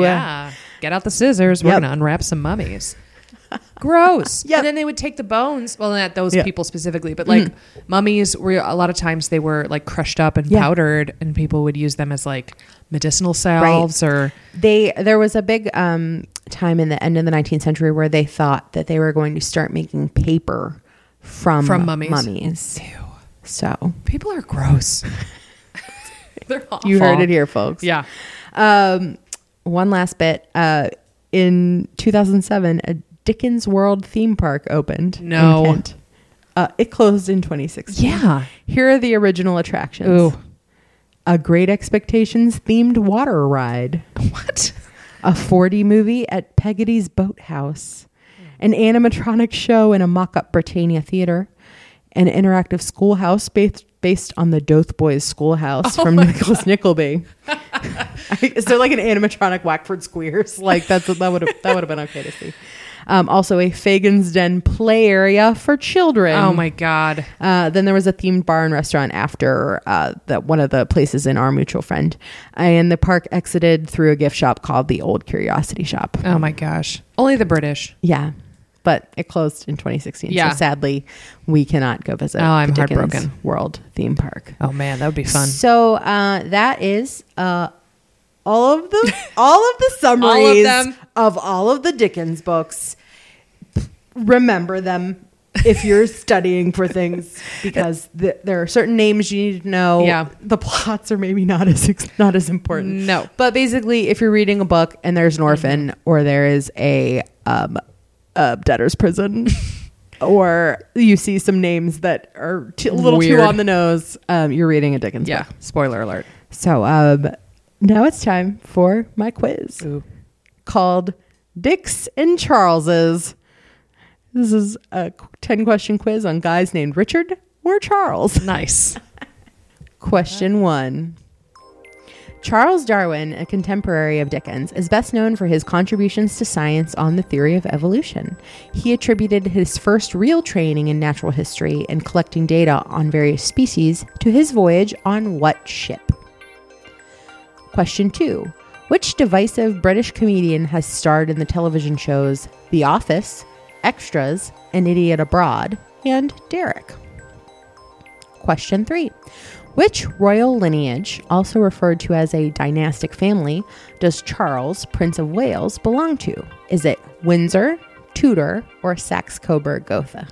Yeah, get out the scissors. We're Yep. gonna unwrap some mummies. Gross. Yep. And then they would take the bones. Well, not those Yeah. people specifically, but like mummies were a lot of times they were like crushed up and Yeah. powdered, and people would use them as like medicinal salves or they there was a big um, time in the end of the 19th century where they thought that they were going to start making paper from From mummies. mummies. So people are gross. They're awful. you heard it here, folks. Yeah. Um, one last bit. Uh, in 2007, a Dickens World theme park opened. in No. Kent. Uh, it closed in 2016. Yeah. Here are the original attractions. Ooh. A Great Expectations themed water ride. What? A 4D movie at Peggotty's Boathouse. An animatronic show in a mock-up Britannia theater. An interactive schoolhouse based based on the Dotheboys Schoolhouse Oh from Nicholas Nickleby. Is there like an animatronic Wackford Squeers? Like that's that would have that would have been okay to see. Um, also, a Fagin's Den play area for children. Oh my god. Uh, then there was a themed bar and restaurant after uh, that one of the places in our mutual friend, and the park exited through a gift shop called the Old Curiosity Shop. Oh my gosh. Only the British. Yeah, but it closed in 2016. Yeah. So sadly, we cannot go visit. Oh, I'm the heartbroken. World theme park. Oh man, that would be fun. So uh, that is uh, all of the all of the summaries them. of all of the Dickens books. Remember them if you're studying for things because th- there are certain names you need to know. Yeah. the plots are maybe not as ex- not as important. No. but basically, if you're reading a book and there's an orphan or there is a um, a debtor's prison. Or you see some names that are t- a little Weird. too on the nose. Um, you're reading a Dickens Yeah. book. Spoiler alert. So um, now it's time for my quiz called Dicks and Charleses. This is a 10 question quiz on guys named Richard or Charles. Nice. Question one Charles Darwin, a contemporary of Dickens, is best known for his contributions to science on the theory of evolution. He attributed his first real training in natural history and collecting data on various species to his voyage on what ship? Question two Which divisive British comedian has starred in the television shows The Office, Extras, An Idiot Abroad, and Derek? Question three Which royal lineage, also referred to as a dynastic family, does Charles, Prince of Wales, belong to? Is it Windsor, Tudor, or Saxe Coburg Gotha?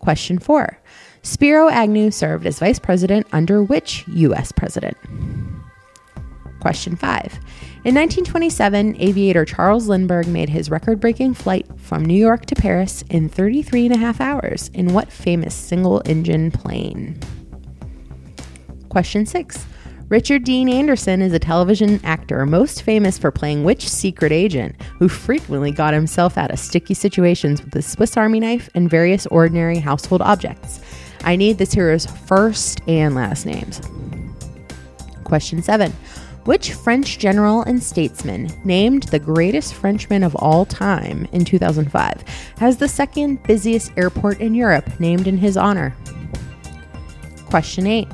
Question four Spiro Agnew served as vice president under which U.S. president? Question five. In 1927, aviator Charles Lindbergh made his record breaking flight from New York to Paris in 33 and a half hours in what famous single engine plane? Question six. Richard Dean Anderson is a television actor most famous for playing which secret agent who frequently got himself out of sticky situations with a Swiss Army knife and various ordinary household objects. I need this hero's first and last names. Question 7. Which French general and statesman, named the greatest Frenchman of all time in 2005, has the second busiest airport in Europe named in his honor? Question 8.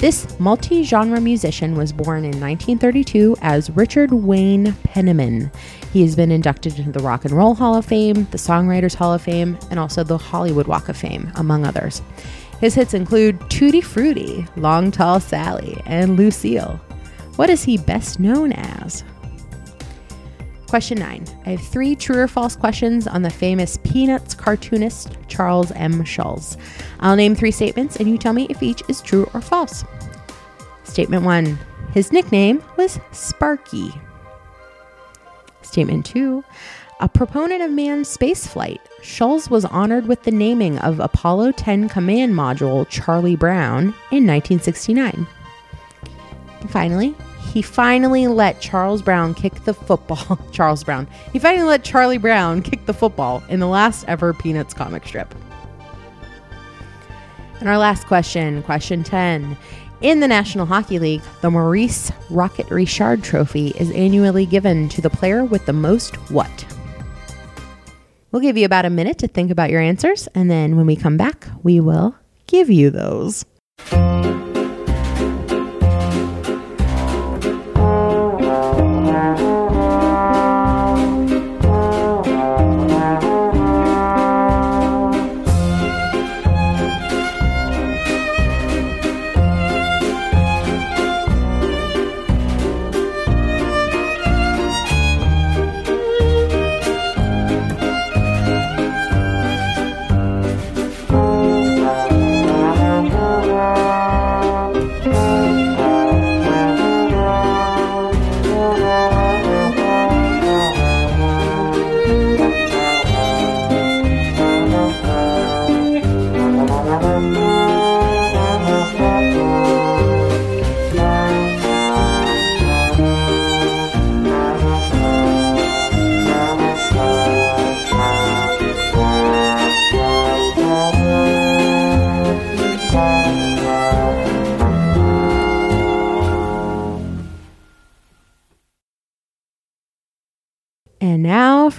This multi genre musician was born in 1932 as Richard Wayne Penniman. He has been inducted into the Rock and Roll Hall of Fame, the Songwriters Hall of Fame, and also the Hollywood Walk of Fame, among others. His hits include Tutti Frutti, Long Tall Sally, and Lucille. What is he best known as? Question 9. I have three true or false questions on the famous Peanuts cartoonist Charles M. Schulz. I'll name three statements and you tell me if each is true or false. Statement 1. His nickname was Sparky. Statement 2. A proponent of manned spaceflight, Schulz was honored with the naming of Apollo 10 command module Charlie Brown in 1969. And finally, he finally let Charles Brown kick the football. Charles Brown. He finally let Charlie Brown kick the football in the last ever Peanuts comic strip. And our last question, question 10. In the National Hockey League, the Maurice Rocket Richard Trophy is annually given to the player with the most what? We'll give you about a minute to think about your answers, and then when we come back, we will give you those.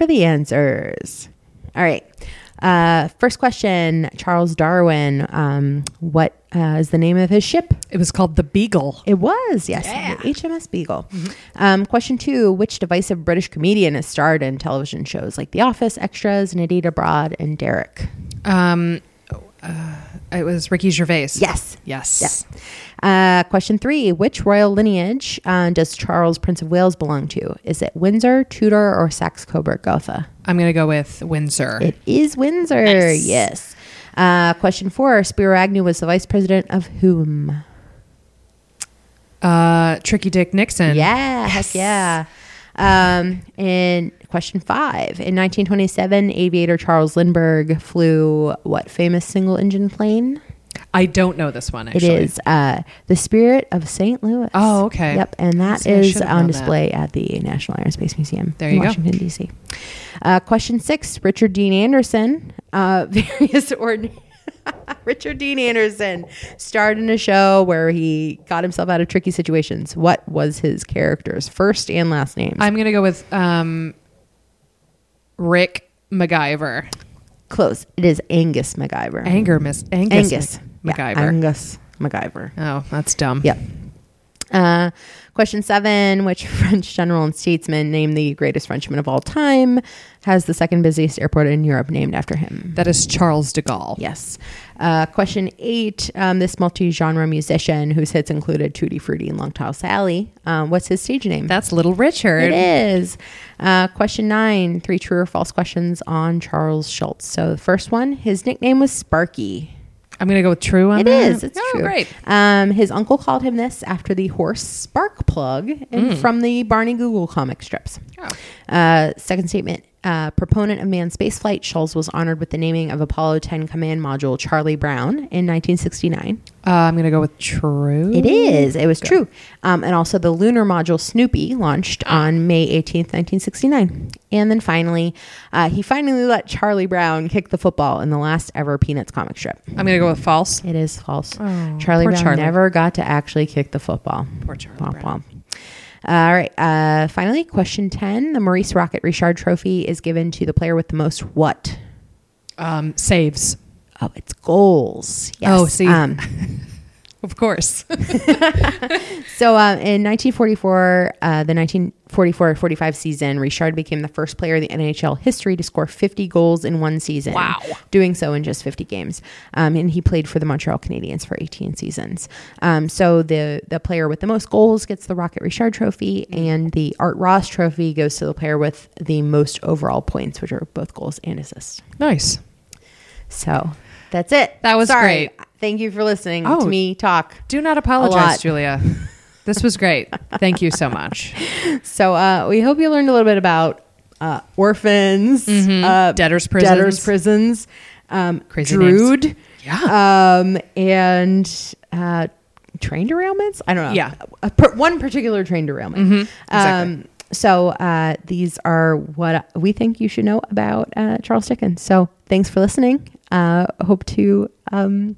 For the answers. All right. Uh, first question Charles Darwin. Um, what uh, is the name of his ship? It was called the Beagle. It was, yes, Yeah. the HMS Beagle. Um, question two Which divisive British comedian has starred in television shows like The Office, Extras, An Idiot Abroad, and Derek? Um, uh, it was Ricky Gervais. Yes. Yes. Yes. Uh, question three Which royal lineage uh, does Charles, Prince of Wales, belong to? Is it Windsor, Tudor, or Saxe Coburg Gotha? I'm going to go with Windsor. It is Windsor. Nice. Yes. Uh, question four Spiro Agnew was the vice president of whom? uh, Tricky Dick Nixon. Yeah, heck yeah. Um, and question five. In 1927, aviator Charles Lindbergh flew what famous single engine plane? I don't know this one, It actually. is uh, the Spirit of St. Louis. Oh, okay. Yep, and that See, is on known that. display at the National Air and Space Museum There in you go. Washington, D.C. Uh, question six Richard Dean Anderson, uh, various ordinary. Richard Dean Anderson starred in a show where he got himself out of tricky situations. What was his character's first and last name? I'm going to go with um, Rick MacGyver. Close. It is Angus MacGyver. Anger, Miss Angus, Angus Mac- Yeah, MacGyver. Angus MacGyver. oh, that's dumb. Yep. Uh, question seven Which French general and statesman, named the greatest Frenchman of all time, has the second busiest airport in Europe named after him? That is Charles de Gaulle. Yes. Uh, question eight um, This multi genre musician whose hits included Tutti Frutti and Long Tall Sally, um, what's his stage name? That's Little Richard. It is. Uh, question nine three true or false questions on Charles Schulz. So the first one, his nickname was Sparky. I'm going to go with true on It that. is. It's oh, true. great. Um, his uncle called him this after the horse Spark Plug and from the Barney Google comic strips. Oh. Uh, second statement. Uh, proponent of manned spaceflight, Schulz was honored with the naming of Apollo 10 command module Charlie Brown in 1969. Uh, I'm going to go with true. It is. It was true. Um, and also the lunar module Snoopy launched on May 18th, 1969. And then finally, uh, he finally let Charlie Brown kick the football in the last ever Peanuts comic strip. I'm going to go with false. It is false. Oh, Charlie Brown Charlie. never got to actually kick the football. Poor Charlie Womp Brown. womp. All right. Uh, finally, question 10. The Maurice Rocket Richard Trophy is given to the player with the most what? Um, saves. Oh, it's goals. Yes. Oh, see. Um, Of course. so uh, in 1944, uh, the 1944-45 season, Richard became the first player in the NHL history to score 50 goals in one season. Wow. Doing so in just 50 games. Um, and he played for the Montreal Canadiens for 18 seasons. Um, so the, the player with the most goals gets the Rocket Richard Trophy, and the Art Ross Trophy goes to the player with the most overall points, which are both goals and assists. nice. So that's it. That was Sorry. great. Thank you for listening Oh. to me talk. Do not apologize, Julia. This was great. Thank you so much. So uh, we hope you learned a little bit about uh, orphans, uh, Debtors' prisons. debtors' prisons, um, Crazy Drood, Yeah. um, and uh, train derailments. I don't know. Yeah. A per- one particular train derailment. Mhm, exactly. Um, so uh, these are what we think you should know about uh, Charles Dickens. So thanks for listening. Uh, hope to. Um,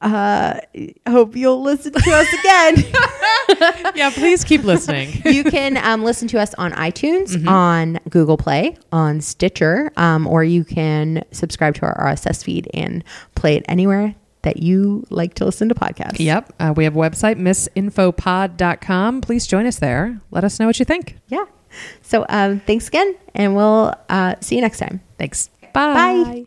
uh, hope you'll listen to us again. yeah, please keep listening. you can um, listen to us on iTunes, Mm-hmm. on Google Play, on Stitcher, um, or you can subscribe to our RSS feed and play it anywhere that you like to listen to podcasts. Yep. Uh, we have a website, missinfopod.com. Please join us there. Let us know what you think. Yeah. So um, thanks again, and we'll uh, see you next time. Thanks. Bye.